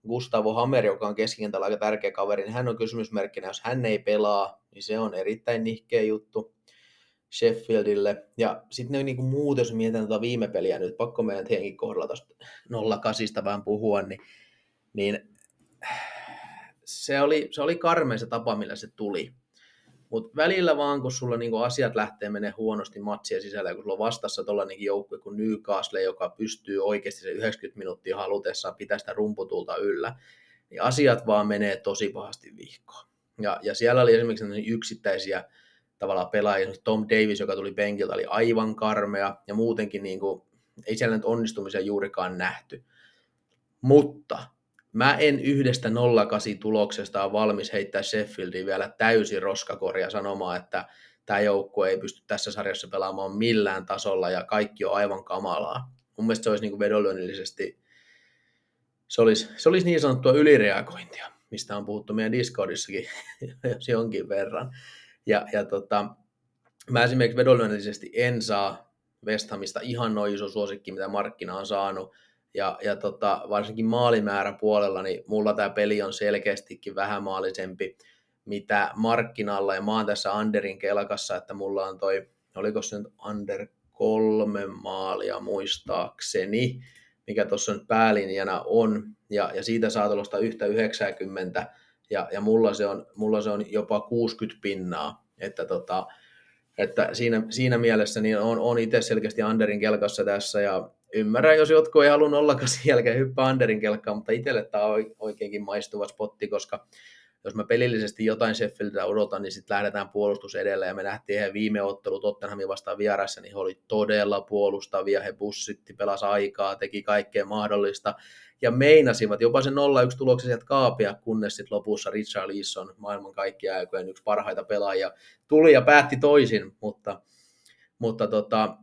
Gustavo Hammer, joka on keskikentällä aika tärkeä kaveri, niin hän on kysymysmerkkinä, jos hän ei pelaa, niin se on erittäin nihkeä juttu Sheffieldille. Ja sitten niin muut, jos mietitään tuota viime peliä nyt, pakko meidän henkin kohdalla tuosta 08 vähän puhua, niin, niin se oli, se oli karmea se tapa, millä se tuli. Mutta välillä vaan, kun sulla niinku asiat lähtee menee huonosti matsia sisällä, kun sulla on vastassa tuollainenkin joukkue kuin Newcastle, joka pystyy oikeasti se 90 minuuttia halutessaan pitää sitä rumputulta yllä, niin asiat vaan menee tosi pahasti vihkoon. Ja, ja siellä oli esimerkiksi yksittäisiä tavallaan pelaajia, Tom Davis, joka tuli penkiltä, oli aivan karmea, ja muutenkin niin kuin, ei siellä nyt onnistumisia juurikaan nähty. Mutta Mä en yhdestä 08 tuloksesta ole valmis heittää Sheffieldiin vielä täysin roskakorja sanomaan, että tämä joukkue ei pysty tässä sarjassa pelaamaan millään tasolla ja kaikki on aivan kamalaa. Mun mielestä se olisi niin vedonlyönnillisesti, se olisi, se olisi niin sanottua ylireagointia, mistä on puhuttu meidän Discordissakin jos [LAUGHS] jonkin verran. Ja, ja tota, mä esimerkiksi vedonlyönnillisesti en saa West Hamista ihan noin iso suosikki, mitä markkina on saanut, ja, ja tota, varsinkin maalimäärän puolella, niin mulla tämä peli on selkeästikin vähän maalisempi, mitä markkinalla, ja mä oon tässä Anderin kelkassa, että mulla on toi, oliko se nyt Under kolme maalia muistaakseni, mikä tuossa nyt päälinjana on, ja, ja siitä saa tuollaista yhtä 90, ja, ja mulla, se on, mulla se on jopa 60 pinnaa, että tota, että siinä, siinä mielessä niin on, on itse selkeästi Anderin kelkassa tässä. Ja ymmärrän, jos jotkut ei halua nollakasi jälkeen hyppää Anderin kelkkaan, mutta itselle tämä on oikeinkin maistuva spotti, koska jos mä pelillisesti jotain Sheffieldiltä odotan, niin sitten lähdetään puolustus edellä, ja me nähtiin he viime ottelu Tottenhamin vastaan vieressä, niin he oli todella puolustavia, he bussitti, pelasi aikaa, teki kaikkea mahdollista, ja meinasivat jopa sen 0-1 tuloksen sieltä kaapia, kunnes sitten lopussa Richard Leeson, maailman kaikkien aikojen yksi parhaita pelaajia, tuli ja päätti toisin, mutta, mutta tota,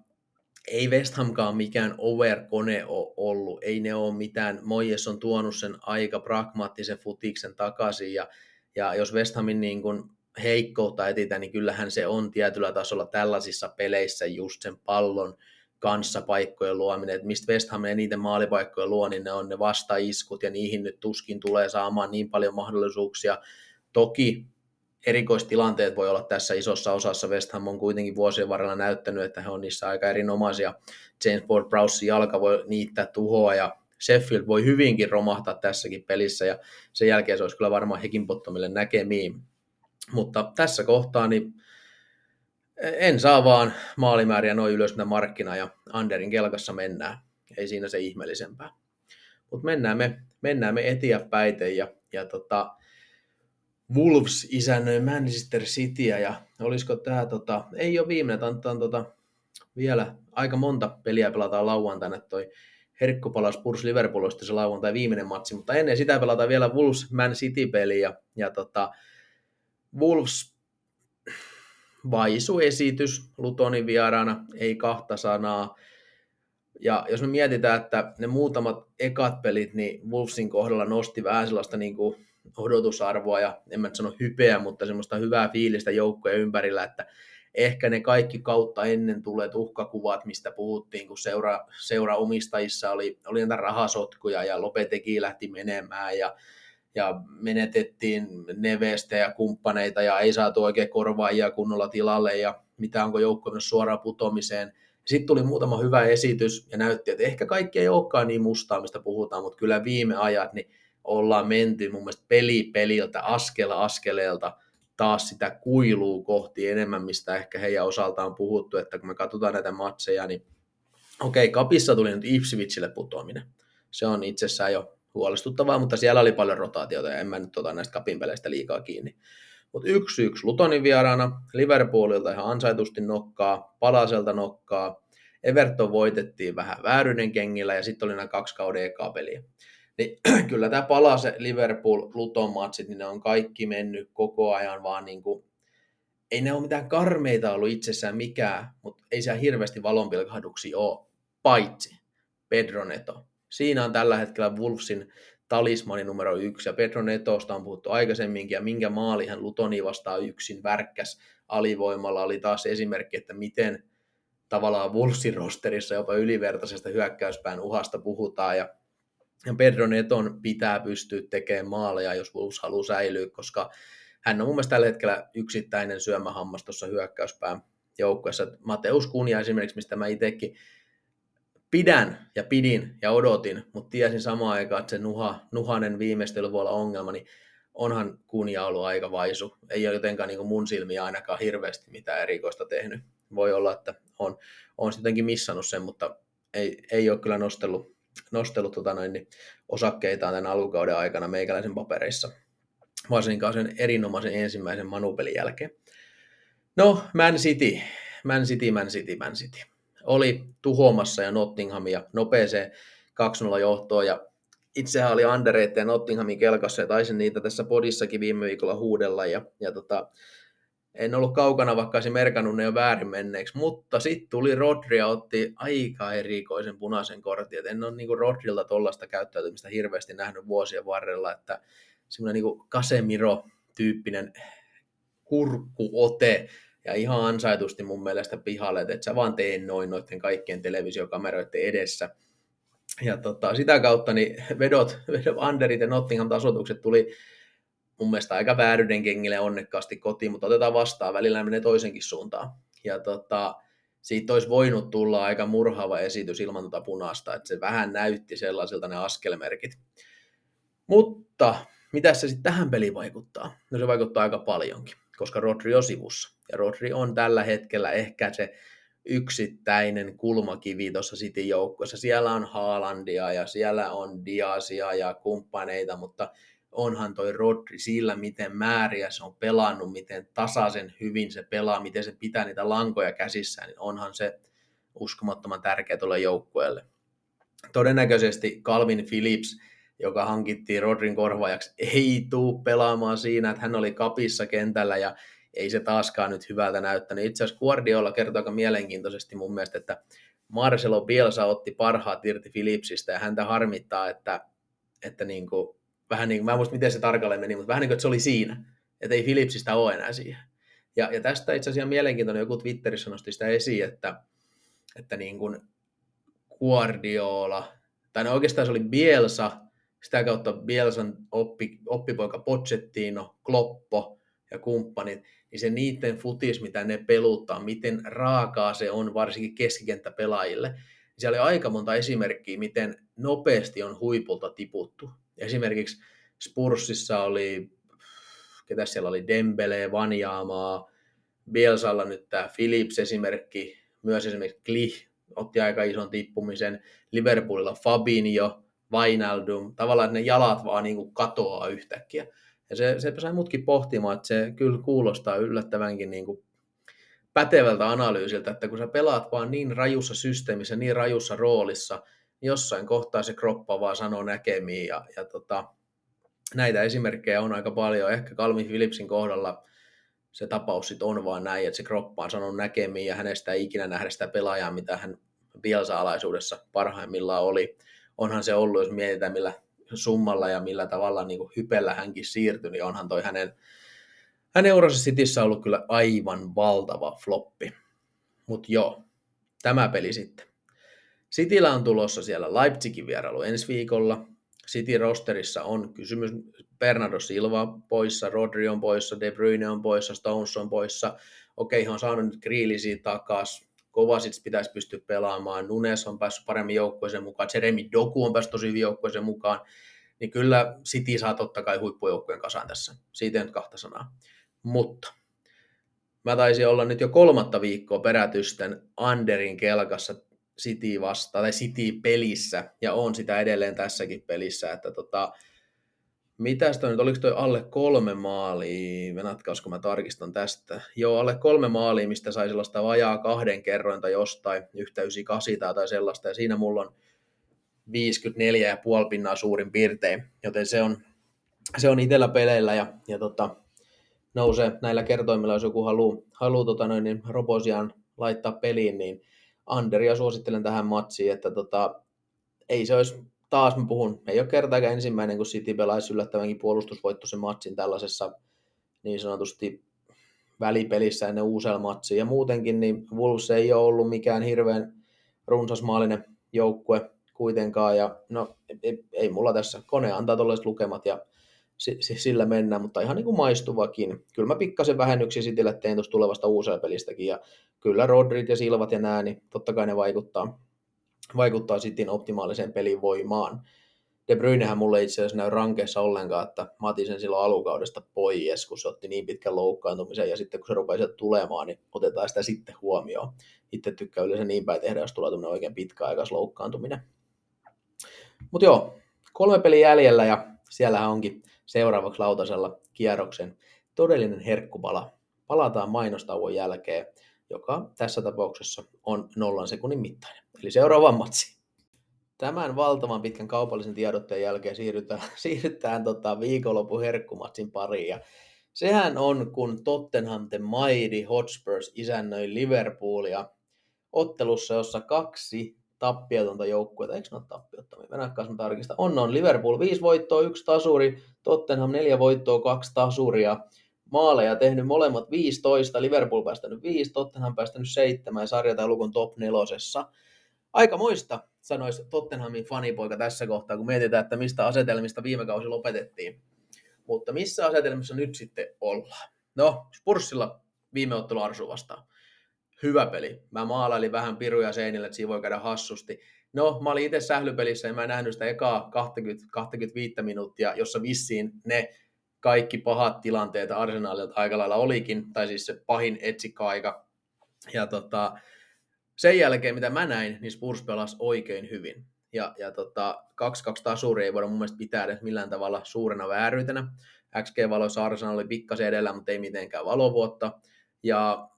ei West Hamkaan mikään over-kone ole ollut, ei ne ole mitään, Moyes on tuonut sen aika pragmaattisen futiksen takaisin, ja, ja jos West Hamin niin kuin heikkoutta etitään, niin kyllähän se on tietyllä tasolla tällaisissa peleissä just sen pallon kanssa paikkojen luominen, että mistä West Ham eniten maalipaikkoja luo, niin ne on ne vastaiskut, ja niihin nyt tuskin tulee saamaan niin paljon mahdollisuuksia. Toki erikoistilanteet voi olla tässä isossa osassa. West Ham on kuitenkin vuosien varrella näyttänyt, että he on niissä aika erinomaisia. James Ward-Prowse jalka voi niittää tuhoa ja Sheffield voi hyvinkin romahtaa tässäkin pelissä ja sen jälkeen se olisi kyllä varmaan Hekinbottomille näkemiin. Mutta tässä kohtaa niin en saa vaan maalimääriä noin ylös mitä markkina ja Anderin kelkassa mennään. Ei siinä se ihmeellisempää. Mutta mennään me, mennään me eteenpäin ja, ja tota, Wolves isännöi Manchester Cityä ja olisiko tämä, tota, ei ole viimeinen, tämä tota, vielä aika monta peliä pelataan lauantaina, toi Herkku palasi Spurs Liverpool se lauantai viimeinen matsi, mutta ennen sitä pelataan vielä Wolves Man City-peli ja, ja tota, Wolves vaisu esitys Lutonin vieraana, ei kahta sanaa. Ja jos me mietitään, että ne muutamat ekat pelit, niin Wolvesin kohdalla nosti vähän sellaista niin kuin odotusarvoa ja en mä sano hypeä, mutta semmoista hyvää fiilistä joukkojen ympärillä, että ehkä ne kaikki kautta ennen tulee uhkakuvat, mistä puhuttiin, kun seura, seura omistajissa oli, oli näitä rahasotkuja ja Lopeteki lähti menemään ja, ja menetettiin Nevestä ja kumppaneita ja ei saatu oikein korvaajia kunnolla tilalle ja mitä onko joukko myös suoraan putomiseen. Sitten tuli muutama hyvä esitys ja näytti, että ehkä kaikki ei olekaan niin mustaa, mistä puhutaan, mutta kyllä viime ajat niin ollaan menty mun mielestä peli peliltä, askel askeleelta taas sitä kuiluu kohti enemmän, mistä ehkä heidän osaltaan on puhuttu, että kun me katsotaan näitä matseja, niin okei, okay, kapissa tuli nyt Ipswichle putoaminen. Se on itsessään jo huolestuttavaa, mutta siellä oli paljon rotaatiota ja en mä nyt ota näistä kapin peleistä liikaa kiinni. Mutta yksi yksi Lutonin vieraana, Liverpoolilta ihan ansaitusti nokkaa, Palaselta nokkaa, Everton voitettiin vähän vääryinen kengillä ja sitten oli nämä kaksi kauden eka peliä. Niin [CLEARS THROAT] kyllä tämä Palase, Liverpool, Luton matsit, niin ne on kaikki mennyt koko ajan vaan niin kuin, ei ne ole mitään karmeita ollut itsessään mikään, mutta ei siellä hirveästi valonpilkahduksia ole, paitsi Pedro Neto. Siinä on tällä hetkellä Wolfsin talismani numero yksi, ja Pedro Netosta on puhuttu aikaisemminkin, ja minkä maali hän Lutoni vastaa yksin värkkäs alivoimalla, oli taas esimerkki, että miten tavallaan Wolfsin rosterissa jopa ylivertaisesta hyökkäyspään uhasta puhutaan, ja Pedro Neton pitää pystyä tekemään maaleja, jos Wolves haluaa säilyä, koska hän on mun mielestä tällä hetkellä yksittäinen syömähammas tuossa hyökkäyspään joukkueessa. Mateus Kunja esimerkiksi, mistä mä itsekin pidän ja pidin ja odotin, mutta tiesin samaan aikaan, että se nuha, nuhanen viimeistely voi olla ongelma, niin onhan Kunja ollut aika vaisu. Ei ole jotenkaan niin mun silmiä ainakaan hirveästi mitään erikoista tehnyt. Voi olla, että on, on jotenkin missannut sen, mutta ei, ei ole kyllä nostellut, nostellut tota noin, niin osakkeitaan tämän alkukauden aikana meikäläisen papereissa, varsinkaan sen erinomaisen ensimmäisen manupelin jälkeen. No, Man City, Man City, Man City, Man City. Oli tuhoamassa ja Nottinghamia nopeeseen 2-0 johtoon ja itsehän oli Andereette ja Nottinghamin kelkassa ja taisin niitä tässä podissakin viime viikolla huudella ja, ja tota, en ollut kaukana, vaikka olisin merkannut ne jo väärin menneeksi, mutta sitten tuli Rodri ja otti aika erikoisen punaisen kortin, että en ole niin Rodrilta tuollaista käyttäytymistä hirveästi nähnyt vuosien varrella, että semmoinen niin Casemiro-tyyppinen kurkkuote, ja ihan ansaitusti mun mielestä pihalle, että et sä vaan tee noin noiden kaikkien televisiokameroiden edessä. Ja tota, sitä kautta niin vedot, [LAUGHS] vedot Anderit ja Nottingham tasoitukset tuli mun mielestä aika vääryyden kengille onnekkaasti kotiin, mutta otetaan vastaan, välillä menee toisenkin suuntaan. Ja tota, siitä olisi voinut tulla aika murhaava esitys ilman tuota punaista, että se vähän näytti sellaisilta ne askelmerkit. Mutta mitä se sitten tähän peliin vaikuttaa? No se vaikuttaa aika paljonkin, koska Rodri on sivussa. Ja Rodri on tällä hetkellä ehkä se yksittäinen kulmakivi tuossa City joukkueessa. Siellä on Haalandia ja siellä on Diasia ja kumppaneita, mutta onhan toi Rodri sillä, miten määriä se on pelannut, miten tasaisen hyvin se pelaa, miten se pitää niitä lankoja käsissään, niin onhan se uskomattoman tärkeä tuolle joukkueelle. Todennäköisesti Calvin Phillips, joka hankittiin Rodrin korvaajaksi, ei tule pelaamaan siinä, että hän oli kapissa kentällä ja ei se taaskaan nyt hyvältä näyttänyt. Itse asiassa Guardiola kertoo aika mielenkiintoisesti mun mielestä, että Marcelo Bielsa otti parhaat irti Philipsistä ja häntä harmittaa, että, että niin kuin, vähän niin mä en muista miten se tarkalleen meni, mutta vähän niin kuin, että se oli siinä, että ei Philipsistä ole enää siihen. Ja, ja tästä itse asiassa mielenkiintoinen, joku Twitterissä nosti sitä esiin, että, että niin kuin Guardiola, tai no oikeastaan se oli Bielsa, sitä kautta Bielsan oppi, oppipoika Pochettino, Kloppo ja kumppanit, niin se niiden futis, mitä ne peluttaa, miten raakaa se on varsinkin keskikenttäpelaajille, niin siellä oli aika monta esimerkkiä, miten nopeasti on huipulta tiputtu. Esimerkiksi Spursissa oli, ketä siellä oli, Dembele, Vanjaamaa, Bielsalla nyt tämä Philips esimerkki, myös esimerkiksi Klich otti aika ison tippumisen, Liverpoolilla Fabinho, Vainaldum, tavallaan ne jalat vaan niin kuin katoaa yhtäkkiä. Ja se, se sai mutkin pohtimaan, että se kyllä kuulostaa yllättävänkin niin kuin pätevältä analyysiltä, että kun sä pelaat vaan niin rajussa systeemissä, niin rajussa roolissa, jossain kohtaa se kroppa vaan sanoo näkemiin ja, ja tota, näitä esimerkkejä on aika paljon. Ehkä Calvin Philipsin kohdalla se tapaus sit on vaan näin, että se kroppa on sanonut näkemiin ja hänestä ei ikinä nähdä sitä pelaajaa, mitä hän Bielsa-alaisuudessa parhaimmillaan oli. Onhan se ollut, jos mietitään, millä summalla ja millä tavalla niin kuin hypellä hänkin siirtyi, niin onhan toi hänen, hänen uransa Cityssä ollut kyllä aivan valtava floppi. Mutta joo, tämä peli sitten. Cityllä on tulossa siellä Leipzigin vierailu ensi viikolla. City rosterissa on kysymys Bernardo Silva poissa, Rodri on poissa, De Bruyne on poissa, Stones on poissa. Okei, hän on saanut nyt Grealisia takas. Kovacic pitäisi pystyä pelaamaan, Nunes on päässyt paremmin joukkueeseen mukaan, Jeremy Doku on päässyt tosi hyvin joukkueeseen mukaan, niin kyllä City saa totta kai huippujoukkueen kasaan tässä. Siitä nyt kahta sanaa. Mutta mä taisin olla nyt jo kolmatta viikkoa perätysten Anderin kelkassa City vastaan, tai City-pelissä, ja on sitä edelleen tässäkin pelissä, että tota, Mitäs toi nyt, oliko toi alle kolme maalia? Venatkaas, kun mä tarkistan tästä. Joo, alle kolme maalia, mistä sai sellaista vajaa kahden kerrointa jostain, yhtä 98 tai sellaista, ja siinä mulla on 54,5 pinnaa suurin piirtein, joten se on, se on itsellä peleillä, ja, ja tota, nousee näillä kertoimilla, jos joku haluaa, haluu, tota noin, niin Roposiaan laittaa peliin, niin Anderia suosittelen tähän matsiin, että tota, ei se olisi taas mä puhun, ei ole kertaakaan ensimmäinen, kun City pelaisi yllättävänkin puolustusvoittoisen matsin tällaisessa niin sanotusti välipelissä ennen uusella matsia. Ja muutenkin niin Wolves ei ole ollut mikään hirveän runsasmaallinen joukkue kuitenkaan. Ja no, ei, ei mulla tässä. Kone antaa tuollaiset lukemat ja sillä mennään, mutta ihan niin kuin maistuvakin. Kyllä mä pikkasen vähennyksiä Citylle tein tuosta tulevasta uusella pelistäkin, ja kyllä Rodrit ja Silvat ja nää, niin totta kai ne vaikuttaa, vaikuttaa sitten optimaaliseen pelivoimaan. De Bruynehän mulle itse asiassa näy rankeessa ollenkaan, että mä otin sen silloin alukaudesta pois, kun se otti niin pitkän loukkaantumisen, ja sitten kun se rupesi tulemaan, niin otetaan sitä sitten huomioon. Itse tykkään yleensä niin päin tehdä, jos tulee oikein pitkäaikais loukkaantuminen. Mutta joo, kolme peliä jäljellä, ja siellähän onkin seuraavaksi lautasella kierroksen todellinen herkkupala. Palataan mainostauon jälkeen, joka tässä tapauksessa on nollan sekunnin mittainen. Eli seuraava matsi. Tämän valtavan pitkän kaupallisen tiedotteen jälkeen siirrytään, [LAUGHS] siirrytään tota viikonlopun herkkumatsin pariin. Ja sehän on, kun Tottenham the Mighty Hotspurs isännöi Liverpoolia ottelussa, jossa kaksi tappiotonta joukkuetta. Eikö ne ole tappiottomia? Mennään mä tarkistan. On, on. Liverpool 5 voittoa, yksi tasuri. Tottenham 4 voittoa, kaksi tasuria. Maaleja tehnyt molemmat 15. Liverpool päästänyt 5, Tottenham päästänyt 7 ja sarjataulukon top nelosessa. Aika moista, sanoisi Tottenhamin fanipoika tässä kohtaa, kun mietitään, että mistä asetelmista viime kausi lopetettiin. Mutta missä asetelmissa nyt sitten ollaan? No, Spurssilla viime ottelu Arsu vastaan hyvä peli. Mä maalailin vähän piruja seinille, että siinä voi käydä hassusti. No, mä olin itse sählypelissä ja mä en nähnyt sitä ekaa 20, 25 minuuttia, jossa vissiin ne kaikki pahat tilanteet Arsenalilta aika lailla olikin, tai siis se pahin etsikkoaika. Ja tota, sen jälkeen, mitä mä näin, niin Spurs pelasi oikein hyvin. Ja, ja tota, 2-2 tasuri ei voida mun mielestä pitää edes millään tavalla suurena vääryytenä. XG-valoissa Arsenal oli pikkasen edellä, mutta ei mitenkään valovuotta. Ja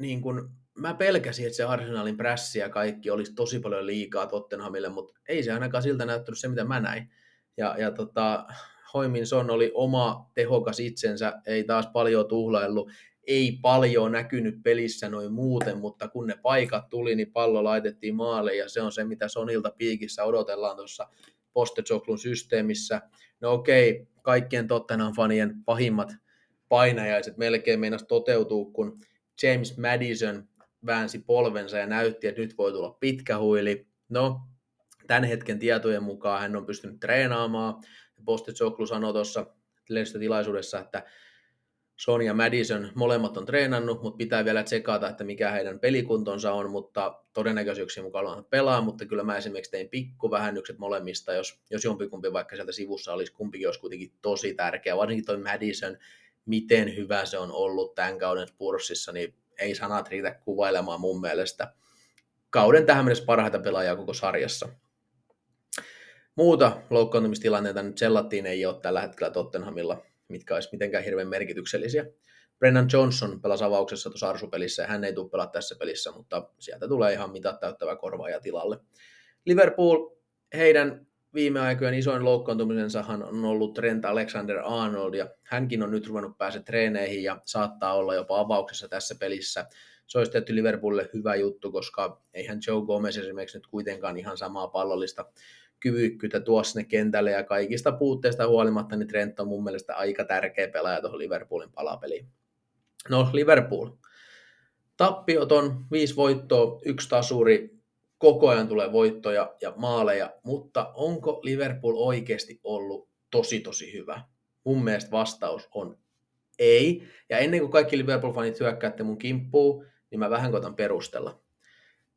niin kun, mä pelkäsin, että se Arsenalin prässi ja kaikki olisi tosi paljon liikaa Tottenhamille, mutta ei se ainakaan siltä näyttänyt se, mitä mä näin. Ja, ja tota, Hoiminson oli oma tehokas itsensä, ei taas paljon tuhlaillut, ei paljon näkynyt pelissä noin muuten, mutta kun ne paikat tuli, niin pallo laitettiin maalle ja se on se, mitä Sonilta piikissä odotellaan tuossa Postecoglun systeemissä. No okei, kaikkien Tottenham fanien pahimmat painajaiset melkein meinas toteutuu, kun James Madison väänsi polvensa ja näytti, että nyt voi tulla pitkä huili. No, tämän hetken tietojen mukaan hän on pystynyt treenaamaan. Postetsoklu sanoi tuossa tilaisuudessa, että Son ja Madison molemmat on treenannut, mutta pitää vielä tsekata, että mikä heidän pelikuntonsa on, mutta todennäköisyyksiä mukaan pelaa, mutta kyllä mä esimerkiksi tein pikkuvähennykset molemmista, jos, jos jompikumpi vaikka sieltä sivussa olisi, kumpikin olisi kuitenkin tosi tärkeä, varsinkin toi Madison, miten hyvä se on ollut tämän kauden Spurssissa, niin ei sanat riitä kuvailemaan mun mielestä kauden tähän mennessä parhaita pelaajia koko sarjassa. Muuta loukkaantumistilanteita nyt sellattiin ei ole tällä hetkellä Tottenhamilla, mitkä olisi mitenkään hirveän merkityksellisiä. Brennan Johnson pelasi avauksessa tuossa Arsupelissä ja hän ei tule pelaa tässä pelissä, mutta sieltä tulee ihan mitat täyttävä korvaaja tilalle. Liverpool, heidän viime aikojen isoin loukkaantumisensahan on ollut Trent Alexander-Arnold, ja hänkin on nyt ruvennut pääse treeneihin ja saattaa olla jopa avauksessa tässä pelissä. Se olisi tietysti Liverpoolille hyvä juttu, koska eihän Joe Gomez esimerkiksi nyt kuitenkaan ihan samaa pallollista kyvykkyyttä tuo sinne kentälle, ja kaikista puutteista huolimatta, niin Trent on mun mielestä aika tärkeä pelaaja tuohon Liverpoolin palapeliin. No, Liverpool. Tappiot on viisi voittoa, yksi tasuri, koko ajan tulee voittoja ja maaleja, mutta onko Liverpool oikeasti ollut tosi tosi hyvä? Mun mielestä vastaus on ei. Ja ennen kuin kaikki Liverpool-fanit hyökkäätte mun kimppuun, niin mä vähän koitan perustella.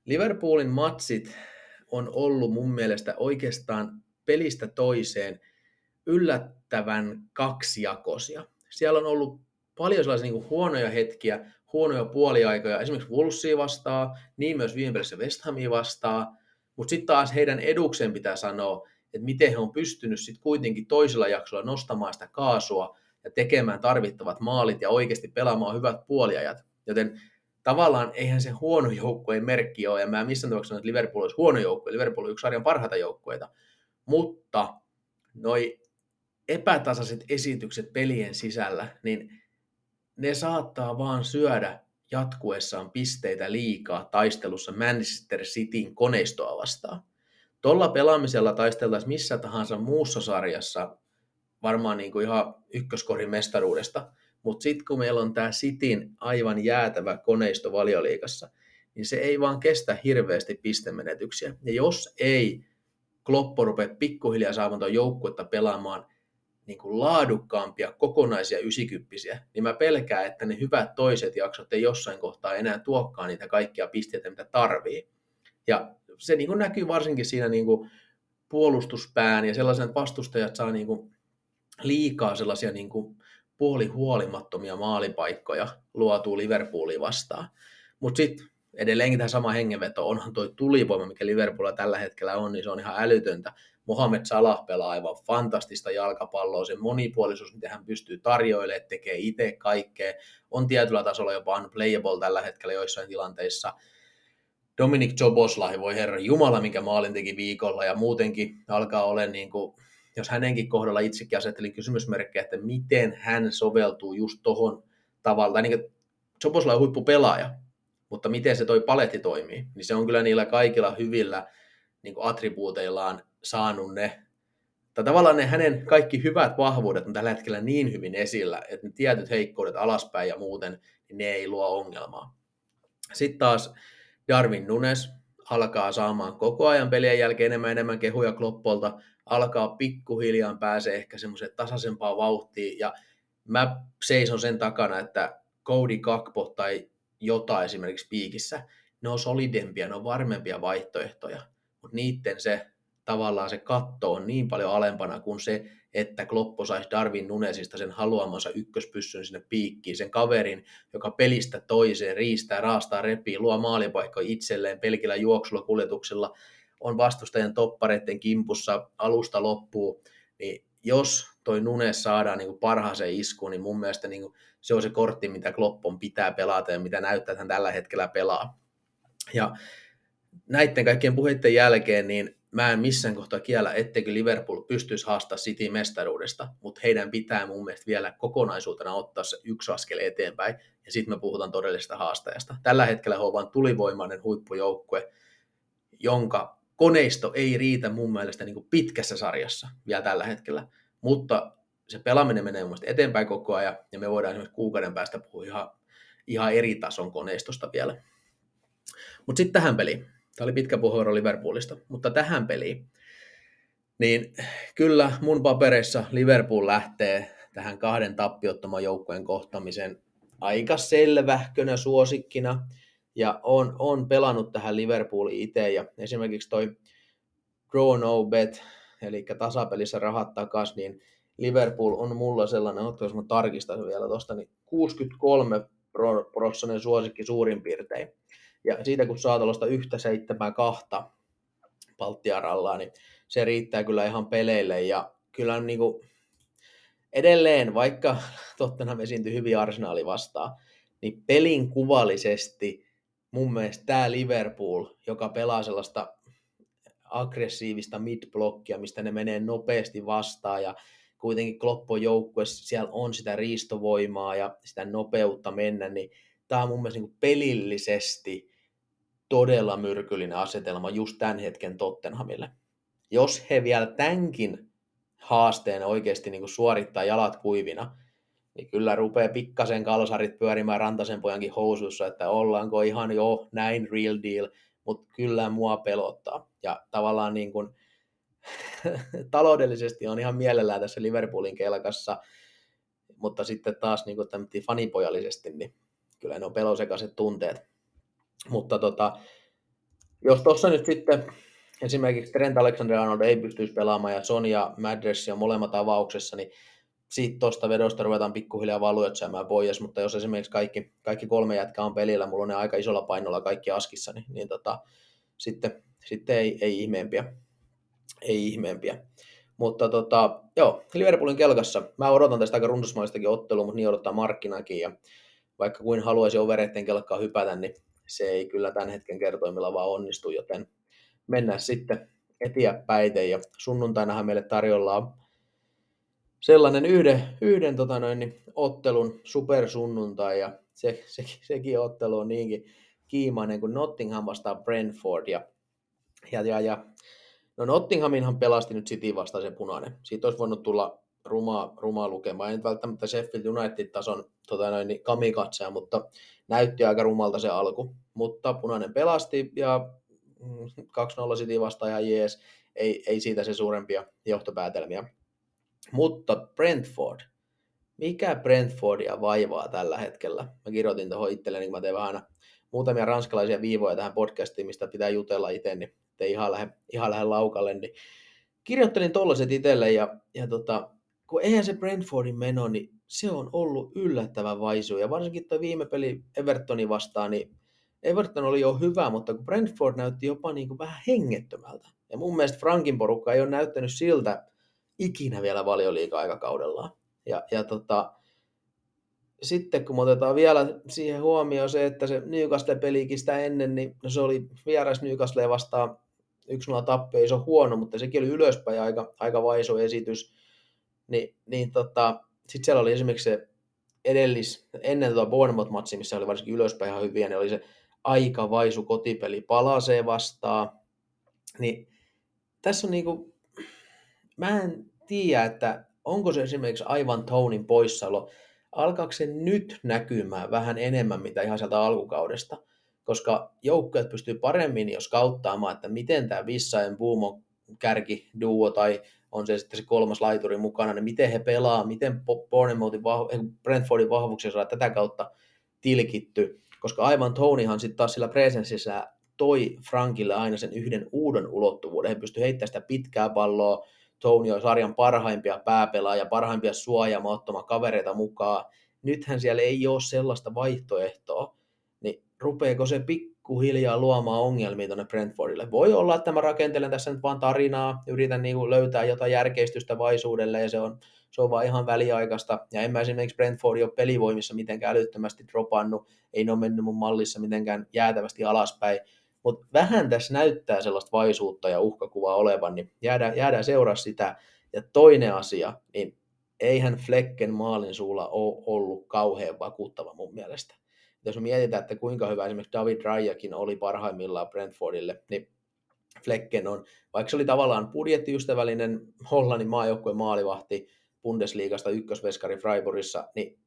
Liverpoolin matsit on ollut mun mielestä oikeastaan pelistä toiseen yllättävän kaksijakoisia. Siellä on ollut paljon sellaisia niin huonoja hetkiä, huonoja puoliaikoja, esimerkiksi Wolvesia vastaa, niin myös viime pelissä West Hamia vastaa, mutta sitten taas heidän edukseen pitää sanoa, että miten he on pystynyt sitten kuitenkin toisella jaksolla nostamaan sitä kaasua ja tekemään tarvittavat maalit ja oikeasti pelaamaan hyvät puoliajat. Joten tavallaan eihän se huono joukkueen merkki ole, ja mä missään tapauksessa että Liverpool olisi huono joukkue, Liverpool on yksi sarjan parhaita joukkueita, mutta noi epätasaiset esitykset pelien sisällä, niin ne saattaa vaan syödä jatkuessaan pisteitä liikaa taistelussa Manchester Cityn koneistoa vastaan. Tuolla pelaamisella taisteltaisiin missä tahansa muussa sarjassa varmaan niin kuin ihan ykköskorin mestaruudesta, mutta sitten kun meillä on tämä Cityn aivan jäätävä koneisto valioliikassa, niin se ei vaan kestä hirveästi pistemenetyksiä. Ja jos ei Kloppo rupea pikkuhiljaa saamaan joukkuetta pelaamaan niin kuin laadukkaampia kokonaisia ysikymppisiä, niin mä pelkään, että ne hyvät toiset jaksot ei jossain kohtaa enää tuokkaan niitä kaikkia pisteitä, mitä tarvii. Ja se niin kuin näkyy varsinkin siinä niin kuin puolustuspään ja sellaisen, että vastustajat saa niin kuin liikaa sellaisia niin kuin puolihuolimattomia maalipaikkoja luotuu Liverpoolia vastaan. Mutta sitten edelleenkin tämä sama hengenveto, onhan tuo tulivoima, mikä Liverpoolilla tällä hetkellä on, niin se on ihan älytöntä. Mohamed Salah pelaa aivan fantastista jalkapalloa, se monipuolisuus, mitä hän pystyy tarjoilemaan, tekee itse kaikkea, on tietyllä tasolla jopa unplayable tällä hetkellä joissain tilanteissa. Dominic Joboslahi, voi herra Jumala, mikä maalin teki viikolla, ja muutenkin alkaa olla niin kuin, jos hänenkin kohdalla itsekin asettelin kysymysmerkkejä, että miten hän soveltuu just tohon tavalla, niin Joboslahi on huippupelaaja, mutta miten se toi paletti toimii, niin se on kyllä niillä kaikilla hyvillä niin kuin attribuuteillaan saanut ne, tai tavallaan ne hänen kaikki hyvät vahvuudet on tällä hetkellä niin hyvin esillä, että ne tietyt heikkoudet alaspäin ja muuten, niin ne ei luo ongelmaa. Sitten taas Darwin Nunes alkaa saamaan koko ajan pelien jälkeen enemmän enemmän kehuja Kloppolta, alkaa pikkuhiljaa pääsee ehkä semmoiseen tasaisempaan vauhtiin, ja mä seison sen takana, että Cody Kakpo tai Jota esimerkiksi piikissä, ne on solidempia, ne on varmempia vaihtoehtoja, mutta niiden se tavallaan se katto on niin paljon alempana kuin se, että Kloppo saisi Darwin Nunesista sen haluamansa ykköspyssyn sinne piikkiin, sen kaverin, joka pelistä toiseen riistää, raastaa, repii, luo maalipaikkoja itselleen pelkillä juoksulla, kuljetuksella, on vastustajan toppareiden kimpussa alusta loppuu, niin jos toi Nunes saadaan niin parhaaseen iskuun, niin mun mielestä niin se on se kortti, mitä Kloppon pitää pelata ja mitä näyttää, että hän tällä hetkellä pelaa. Ja näiden kaikkien puheiden jälkeen, niin mä en missään kohtaa kiellä, etteikö Liverpool pystyisi haastaa City mestaruudesta, mutta heidän pitää mun mielestä vielä kokonaisuutena ottaa se yksi askel eteenpäin, ja sitten me puhutaan todellisesta haastajasta. Tällä hetkellä he ovat tulivoimainen huippujoukkue, jonka koneisto ei riitä mun mielestä niin pitkässä sarjassa vielä tällä hetkellä, mutta se pelaaminen menee mun eteenpäin koko ajan, ja me voidaan esimerkiksi kuukauden päästä puhua ihan, ihan eri tason koneistosta vielä. Mutta sitten tähän peliin. Tämä oli pitkä puheenvuoro Liverpoolista, mutta tähän peliin. Niin kyllä mun papereissa Liverpool lähtee tähän kahden tappiottoman joukkueen kohtamisen aika selvähkönä suosikkina. Ja on, on pelannut tähän Liverpooliin itse. Ja esimerkiksi toi draw no bet, eli tasapelissä rahat takas, niin Liverpool on mulla sellainen, otko jos mä tarkistan vielä tuosta, niin 63 prosentinen suosikki suurin piirtein. Ja siitä kun saa tuollaista yhtä seitsemää kahta Baltiarallaa, niin se riittää kyllä ihan peleille. Ja kyllä niin kuin edelleen, vaikka [LAUGHS] Tottenham esiintyi hyvin arsenaali vastaan, niin pelin kuvallisesti mun mielestä tämä Liverpool, joka pelaa sellaista aggressiivista mid-blokkia, mistä ne menee nopeasti vastaan ja kuitenkin Kloppo joukkueessa siellä on sitä riistovoimaa ja sitä nopeutta mennä, niin tämä on mun mielestä niin pelillisesti todella myrkyllinen asetelma just tämän hetken Tottenhamille. Jos he vielä tämänkin haasteen oikeasti niin kuin suorittaa jalat kuivina, niin kyllä rupeaa pikkasen kalsarit pyörimään Rantasen pojankin housussa, että ollaanko ihan jo näin real deal, mutta kyllä mua pelottaa. Ja tavallaan niin kuin, [LAUGHS] taloudellisesti on ihan mielellään tässä Liverpoolin kelkassa, mutta sitten taas niin kuin fanipojallisesti, niin kyllä ne on pelosekaiset tunteet. Mutta tota, jos tuossa nyt sitten esimerkiksi Trent Alexander-Arnold ei pystyisi pelaamaan ja Sonia Madres on molemmat avauksessa, niin siitä tuosta vedosta ruvetaan pikkuhiljaa syömään pois, mutta jos esimerkiksi kaikki, kaikki kolme jätkää on pelillä, mulla on ne aika isolla painolla kaikki askissa, niin, niin tota, sitten, sitten ei, ei ihmeempiä. Ei ihmeempiä. Mutta tota, joo, Liverpoolin kelkassa. Mä odotan tästä aika runsasmaistakin ottelua, mutta niin odottaa markkinakin. Ja vaikka kuin haluaisi overeiden kelkkaa hypätä, niin se ei kyllä tämän hetken kertoimilla vaan onnistu, joten mennään sitten eteenpäin. Ja sunnuntainahan meille tarjolla sellainen yhden, yhden tota noin, niin ottelun supersunnuntai, ja se, se, sekin ottelu on niinkin kiimainen kuin Nottingham vastaan Brentford, ja, ja, ja, ja no Nottinghaminhan pelasti nyt City vastaan se punainen. Siitä olisi voinut tulla rumaa lukemaan. Ei nyt välttämättä Sheffield United-tason tota noin, niin kamikatseja, mutta näytti aika rumalta se alku. Mutta punainen pelasti ja 2-0 mm, City vastaan ja jees, ei, ei siitä se suurempia johtopäätelmiä. Mutta Brentford, mikä Brentfordia vaivaa tällä hetkellä? Mä kirjoitin tuohon itselleni, kun mä teen vähän muutamia ranskalaisia viivoja tähän podcastiin, mistä pitää jutella itse, niin ei ihan lähde, ihan lähde laukalle, niin kirjoittelin tollaset itselle ja, ja tota, kun eihän se Brentfordin meno, niin se on ollut yllättävän vaisu. Ja varsinkin tuo viime peli Evertoni vastaan, niin Everton oli jo hyvä, mutta kun Brentford näytti jopa niin kuin vähän hengettömältä. Ja mun mielestä Frankin porukka ei ole näyttänyt siltä ikinä vielä valioliiga-aikakaudellaan. Ja, ja tota, sitten kun otetaan vielä siihen huomioon se, että se Newcastle-pelikin sitä ennen, niin no se oli vieras Newcastle vastaan 1-0 tappio, ei se ole huono, mutta sekin oli ylöspäin aika, aika vaisu esitys. Ni, niin tota, sitten siellä oli esimerkiksi se edellis, ennen tuota Bournemouth-matsia, missä oli varsinkin ylöspäin ihan hyviä, niin oli se aika vaisu kotipeli palasee vastaan. Niin tässä on niinku, mä en tiedä, että onko se esimerkiksi aivan Tonin poissaolo, alkaako se nyt näkymään vähän enemmän mitä ihan sieltä alkukaudesta, koska joukkueet pystyy paremmin jos kauttaamaan, että miten tämä Vissaen Buumo kärki duo tai on se sitten se kolmas laituri mukana, niin miten he pelaa, miten vahv- eh, Brentfordin vahvuuksia saa tätä kautta tilkitty, koska aivan Tonyhan sitten taas sillä presenssissä toi Frankille aina sen yhden uuden ulottuvuuden. He pystyivät heittämään sitä pitkää palloa, Tony on sarjan parhaimpia pääpelaajia, parhaimpia suojaamattoman kavereita mukaan. Nythän siellä ei ole sellaista vaihtoehtoa, niin rupeeko se pikkuhiljaa luomaan ongelmia tuonne Brentfordille? Voi olla, että mä rakentelen tässä nyt vaan tarinaa, yritän niin kuin löytää jotain järkeistystä vaisuudelle ja se on, se on vaan ihan väliaikaista. Ja en mä esimerkiksi Brentford ole pelivoimissa mitenkään älyttömästi dropannut, ei ne ole mennyt mun mallissa mitenkään jäätävästi alaspäin, mutta vähän tässä näyttää sellaista vaisuutta ja uhkakuvaa olevan, niin jäädään, jäädään seuraa sitä. Ja toinen asia, niin eihän Flecken maalin suulla ole ollut kauhean vakuuttava mun mielestä. Jos mietitään, että kuinka hyvä esimerkiksi David Rajakin oli parhaimmillaan Brentfordille, niin Flecken on, vaikka se oli tavallaan budjettiystävällinen Hollannin maajoukkueen maalivahti Bundesliigasta ykkösveskari Freiburgissa, niin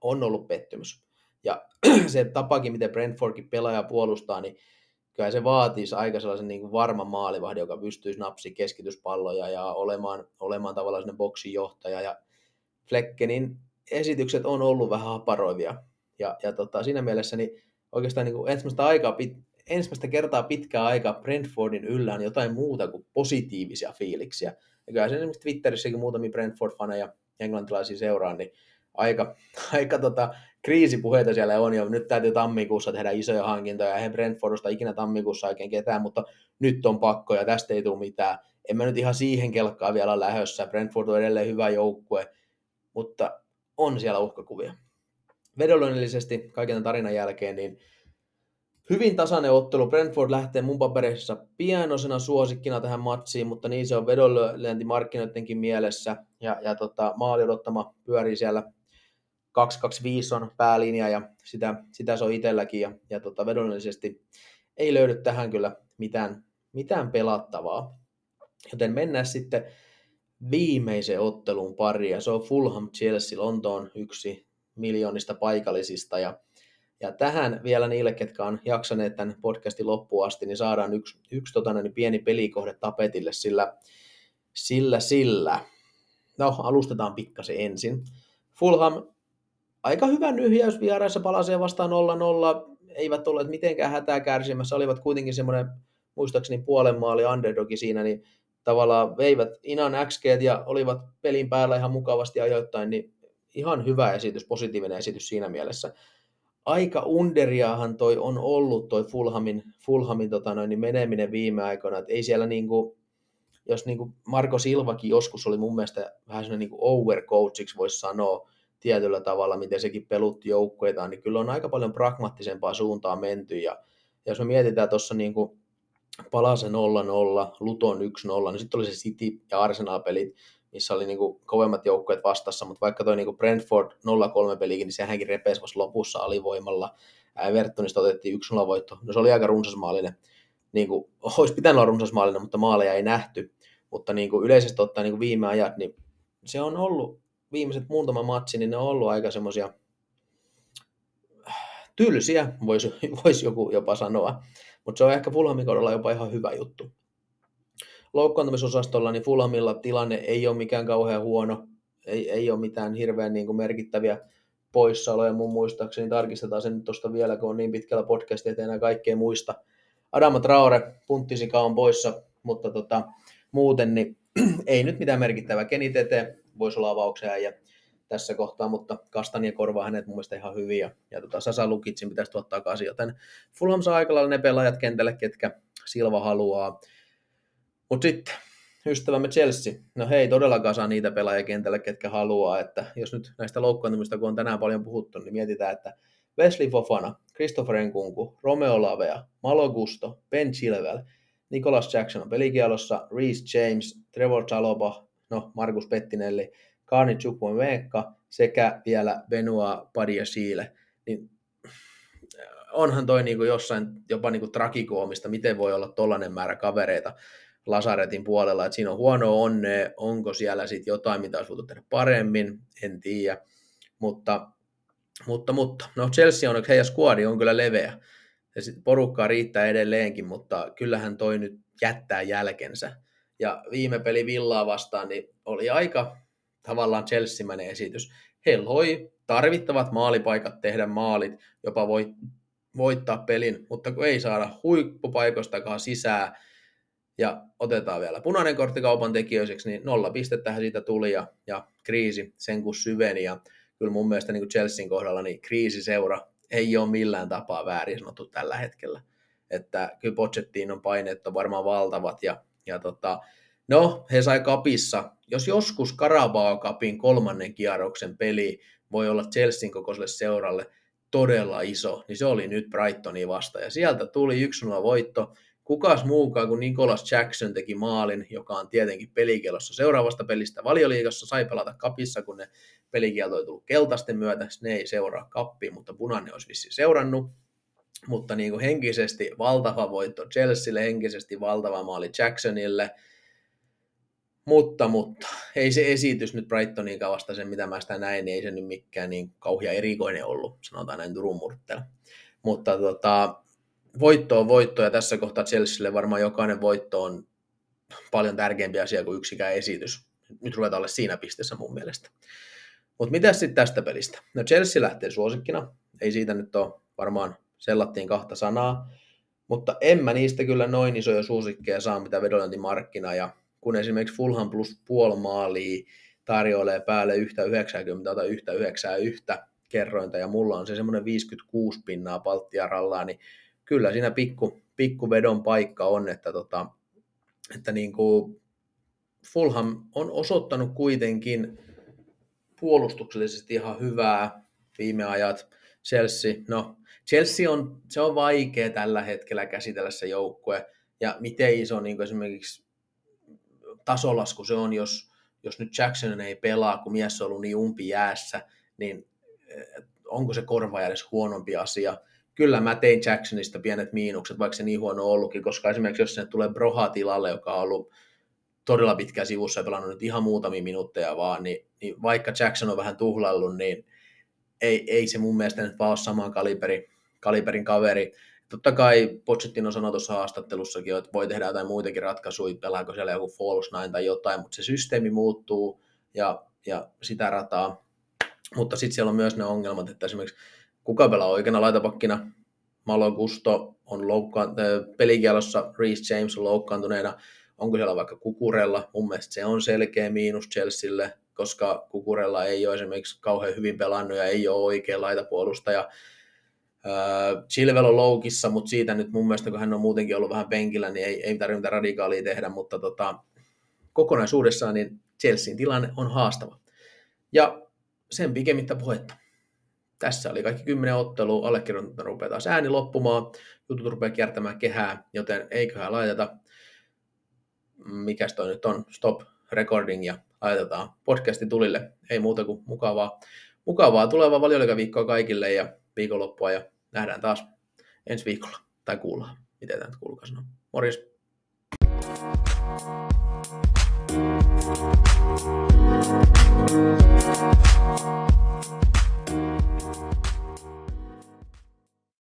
on ollut pettymys. Ja [CLEARS THROAT] se tapakin, miten Brentfordkin pelaaja puolustaa, niin kyllä se vaatisi aika sellaisen niin varman maalivahdin, joka pystyisi napsi keskityspalloja ja olemaan, olemaan tavallaan sellainen boksin johtaja. Ja Fleckenin esitykset on ollut vähän haparoivia. Ja, ja tota, siinä mielessä niin oikeastaan niin kuin ensimmäistä, aikaa, ensimmäistä kertaa pitkää aikaa Brentfordin yllään jotain muuta kuin positiivisia fiiliksiä. Ja kyllä se esimerkiksi Twitterissäkin muutamia Brentford-faneja englantilaisia seuraa, niin aika, [LAUGHS] aika tota, kriisipuheita siellä on, ja nyt täytyy tammikuussa tehdä isoja hankintoja, eihän Brentfordista ikinä tammikuussa oikein ketään, mutta nyt on pakko, ja tästä ei tule mitään. En mä nyt ihan siihen kelkkaan vielä lähössä, Brentford on edelleen hyvä joukkue, mutta on siellä uhkakuvia. Vedonlyönnillisesti kaiken tarinan jälkeen, niin hyvin tasainen ottelu. Brentford lähtee mun papereissa pianosena suosikkina tähän matsiin, mutta niin se on vedonlyöntimarkkinoidenkin mielessä. Ja, ja tota, maali odottama pyörii siellä 225 on päälinja ja sitä, sitä se on itselläkin ja, ja tota, vedollisesti ei löydy tähän kyllä mitään, mitään pelattavaa. Joten mennään sitten viimeisen ottelun pari ja se on Fulham Chelsea Lontoon yksi miljoonista paikallisista ja, ja tähän vielä niille, ketkä on jaksaneet tämän podcastin loppuun asti, niin saadaan yksi, yksi tota, niin pieni pelikohde tapetille, sillä, sillä, sillä, no alustetaan pikkasen ensin. Fulham aika hyvä nyhjäys vieraissa palasee vastaan 0-0. eivät olleet mitenkään hätää kärsimässä, olivat kuitenkin semmoinen, muistaakseni puolen maali underdogi siinä, niin tavallaan veivät Inan XG ja olivat pelin päällä ihan mukavasti ajoittain, niin ihan hyvä esitys, positiivinen esitys siinä mielessä. Aika underiahan toi on ollut toi Fulhamin, Fulhamin tota noin, niin meneminen viime aikoina, että ei siellä niinku, jos niinku Marko Silvakin joskus oli mun mielestä vähän sellainen niinku overcoachiksi voisi sanoa tietyllä tavalla, miten sekin pelutti joukkueitaan, niin kyllä on aika paljon pragmaattisempaa suuntaa menty ja, ja jos me mietitään tuossa niinku Palase 0-0, Luton 1-0, niin sitten oli se City ja Arsenal-pelit, missä oli niinku kovemmat joukkueet vastassa, mutta vaikka toi niinku Brentford 0-3 pelikin, niin sehänkin repesi vasta lopussa alivoimalla. Evertonista otettiin 1-0 voitto. No se oli aika runsasmaalinen. Niin kuin, olisi pitänyt olla runsasmaalinen, mutta maaleja ei nähty. Mutta niin kuin yleisesti ottaen niin kuin viime ajat, niin se on ollut, viimeiset muutama matsi, niin ne on ollut aika semmoisia tylsiä, voisi [LAUGHS] vois joku jopa sanoa. Mutta se on ehkä Fulhamin jopa ihan hyvä juttu. Loukkaantumisosastolla niin Fulhamilla tilanne ei ole mikään kauhean huono, ei, ei ole mitään hirveän niin kuin merkittäviä poissaoloja mun muistaakseni. Tarkistetaan sen tuosta vielä, kun on niin pitkällä podcastia, että enää kaikkea muista. Adama Traore, punttisika on poissa, mutta tota, muuten niin [CLEARS THROAT] ei nyt mitään merkittävää. Keni Tete voisi olla avauksia ja tässä kohtaa, mutta Kastania korvaa hänet mun mielestä ihan hyvin ja, ja tota Sasa Lukitsin pitäisi tuottaa takaisin, joten Fulham saa aika lailla ne pelaajat kentälle, ketkä Silva haluaa. Mutta sitten ystävämme Chelsea, no hei todellakaan saa niitä pelaajia kentälle, ketkä haluaa, että jos nyt näistä loukkaantumista, kun on tänään paljon puhuttu, niin mietitään, että Wesley Fofana, Christopher Nkunku, Romeo Lavea, Malo Gusto, Ben Chilwell, Nicholas Jackson on pelikielossa, Reece James, Trevor Chaloba, no Markus Pettinelli, Kaani Chukwuemeka sekä vielä Benoit Padiasile, niin onhan toi niinku jossain jopa niinku trakikoomista, miten voi olla tollainen määrä kavereita Lasaretin puolella, että siinä on huono onne, onko siellä sitten jotain, mitä olisi voitu tehdä paremmin, en tiedä, mutta, mutta, mutta, no Chelsea on, heidän skuadi on kyllä leveä, ja sit porukkaa riittää edelleenkin, mutta kyllähän toi nyt jättää jälkensä, ja viime peli Villaa vastaan, niin oli aika tavallaan Chelsea-mäinen esitys. He loi tarvittavat maalipaikat tehdä maalit, jopa voit, voittaa pelin, mutta kun ei saada huippupaikoistakaan sisään, ja otetaan vielä punainen kortti kaupan tekijöiseksi, niin nolla pistettähän siitä tuli ja, ja kriisi sen kun syveni. Ja kyllä mun mielestä niin kuin Chelsean kohdalla niin kriisiseura ei ole millään tapaa väärin sanottu tällä hetkellä. Että kyllä Pochettinon paineet on varmaan valtavat ja, ja tota, no he sai kapissa, jos joskus Carabao Cupin kolmannen kierroksen peli voi olla Chelsean kokoiselle seuralle todella iso, niin se oli nyt Brightoni vasta ja sieltä tuli 1-0 voitto, kukas muukaan kuin Nicholas Jackson teki maalin, joka on tietenkin pelikielossa seuraavasta pelistä valioliigassa, sai pelata kapissa, kun ne pelikielto ei tullut keltaisten myötä, ne ei seuraa kappiin, mutta punainen olisi vissi seurannut. Mutta niin kuin henkisesti valtava voitto Chelsealle, henkisesti valtava maali Jacksonille, mutta, mutta ei se esitys nyt Brightonin vasta sen, mitä mä sitä näin, niin ei se nyt mikään niin kauhia erikoinen ollut, sanotaan näin Turun murtteella. Mutta tota, voitto on voitto ja tässä kohtaa Chelsealle varmaan jokainen voitto on paljon tärkeämpi asia kuin yksikään esitys. Nyt ruvetaan olla siinä pisteessä mun mielestä. Mutta mitä sitten tästä pelistä? No Chelsea lähtee suosikkina, ei siitä nyt ole varmaan sellattiin kahta sanaa, mutta en mä niistä kyllä noin isoja suosikkeja saa, mitä vedonlyöntimarkkina, ja kun esimerkiksi Fulham plus puoli maalia tarjoilee päälle yhtä 90 tai yhtä 91 kerrointa, ja mulla on se semmoinen 56 pinnaa palttia rallaa, niin kyllä siinä pikku, pikku vedon paikka on, että, tota, että niin kuin Fulham on osoittanut kuitenkin puolustuksellisesti ihan hyvää viime ajat. Chelsea, no Chelsea on, se on vaikea tällä hetkellä käsitellä se joukkue, ja miten iso niin kuin esimerkiksi tasolasku se on, jos, jos nyt Jackson ei pelaa, kun mies on ollut niin umpi jäässä, niin eh, onko se korva edes huonompi asia kyllä mä tein Jacksonista pienet miinukset, vaikka se niin huono ollutkin, koska esimerkiksi jos se tulee Broha tilalle, joka on ollut todella pitkään sivussa ja pelannut nyt ihan muutamia minuutteja vaan, niin, niin vaikka Jackson on vähän tuhlaillut, niin ei, ei se mun mielestä nyt vaan ole saman kaliberi, kaliberin kaveri. Totta kai Pochettino sanoi tuossa haastattelussakin, että voi tehdä jotain muitakin ratkaisuja, pelaako siellä joku false nine tai jotain, mutta se systeemi muuttuu ja, ja sitä rataa. Mutta sitten siellä on myös ne ongelmat, että esimerkiksi kuka pelaa oikeana laitapakkina, Malo Gusto on loukkaan, pelikielossa, Reece James on loukkaantuneena, onko siellä vaikka Kukurella, mun mielestä se on selkeä miinus Chelsealle, koska Kukurella ei ole esimerkiksi kauhean hyvin pelannut ja ei ole oikea laitapuolustaja. Chilvel on loukissa, mutta siitä nyt mun mielestä, kun hän on muutenkin ollut vähän penkillä, niin ei, ei tarvitse mitään radikaalia tehdä, mutta tota, kokonaisuudessaan niin Chelsean tilanne on haastava. Ja sen pikemmittä puhetta. Tässä oli kaikki kymmenen ottelua, allekirjoittanut rupeaa taas ääni loppumaan, jutut rupeaa kiertämään kehää, joten eiköhän laiteta, mikäs toi nyt on, stop recording ja laitetaan podcasti tulille. Ei muuta kuin mukavaa, mukavaa tulevaa valioliikaviikkoa kaikille ja viikonloppua ja nähdään taas ensi viikolla. Tai kuullaan, miten tämä kuulkaa sanoa. Morjes!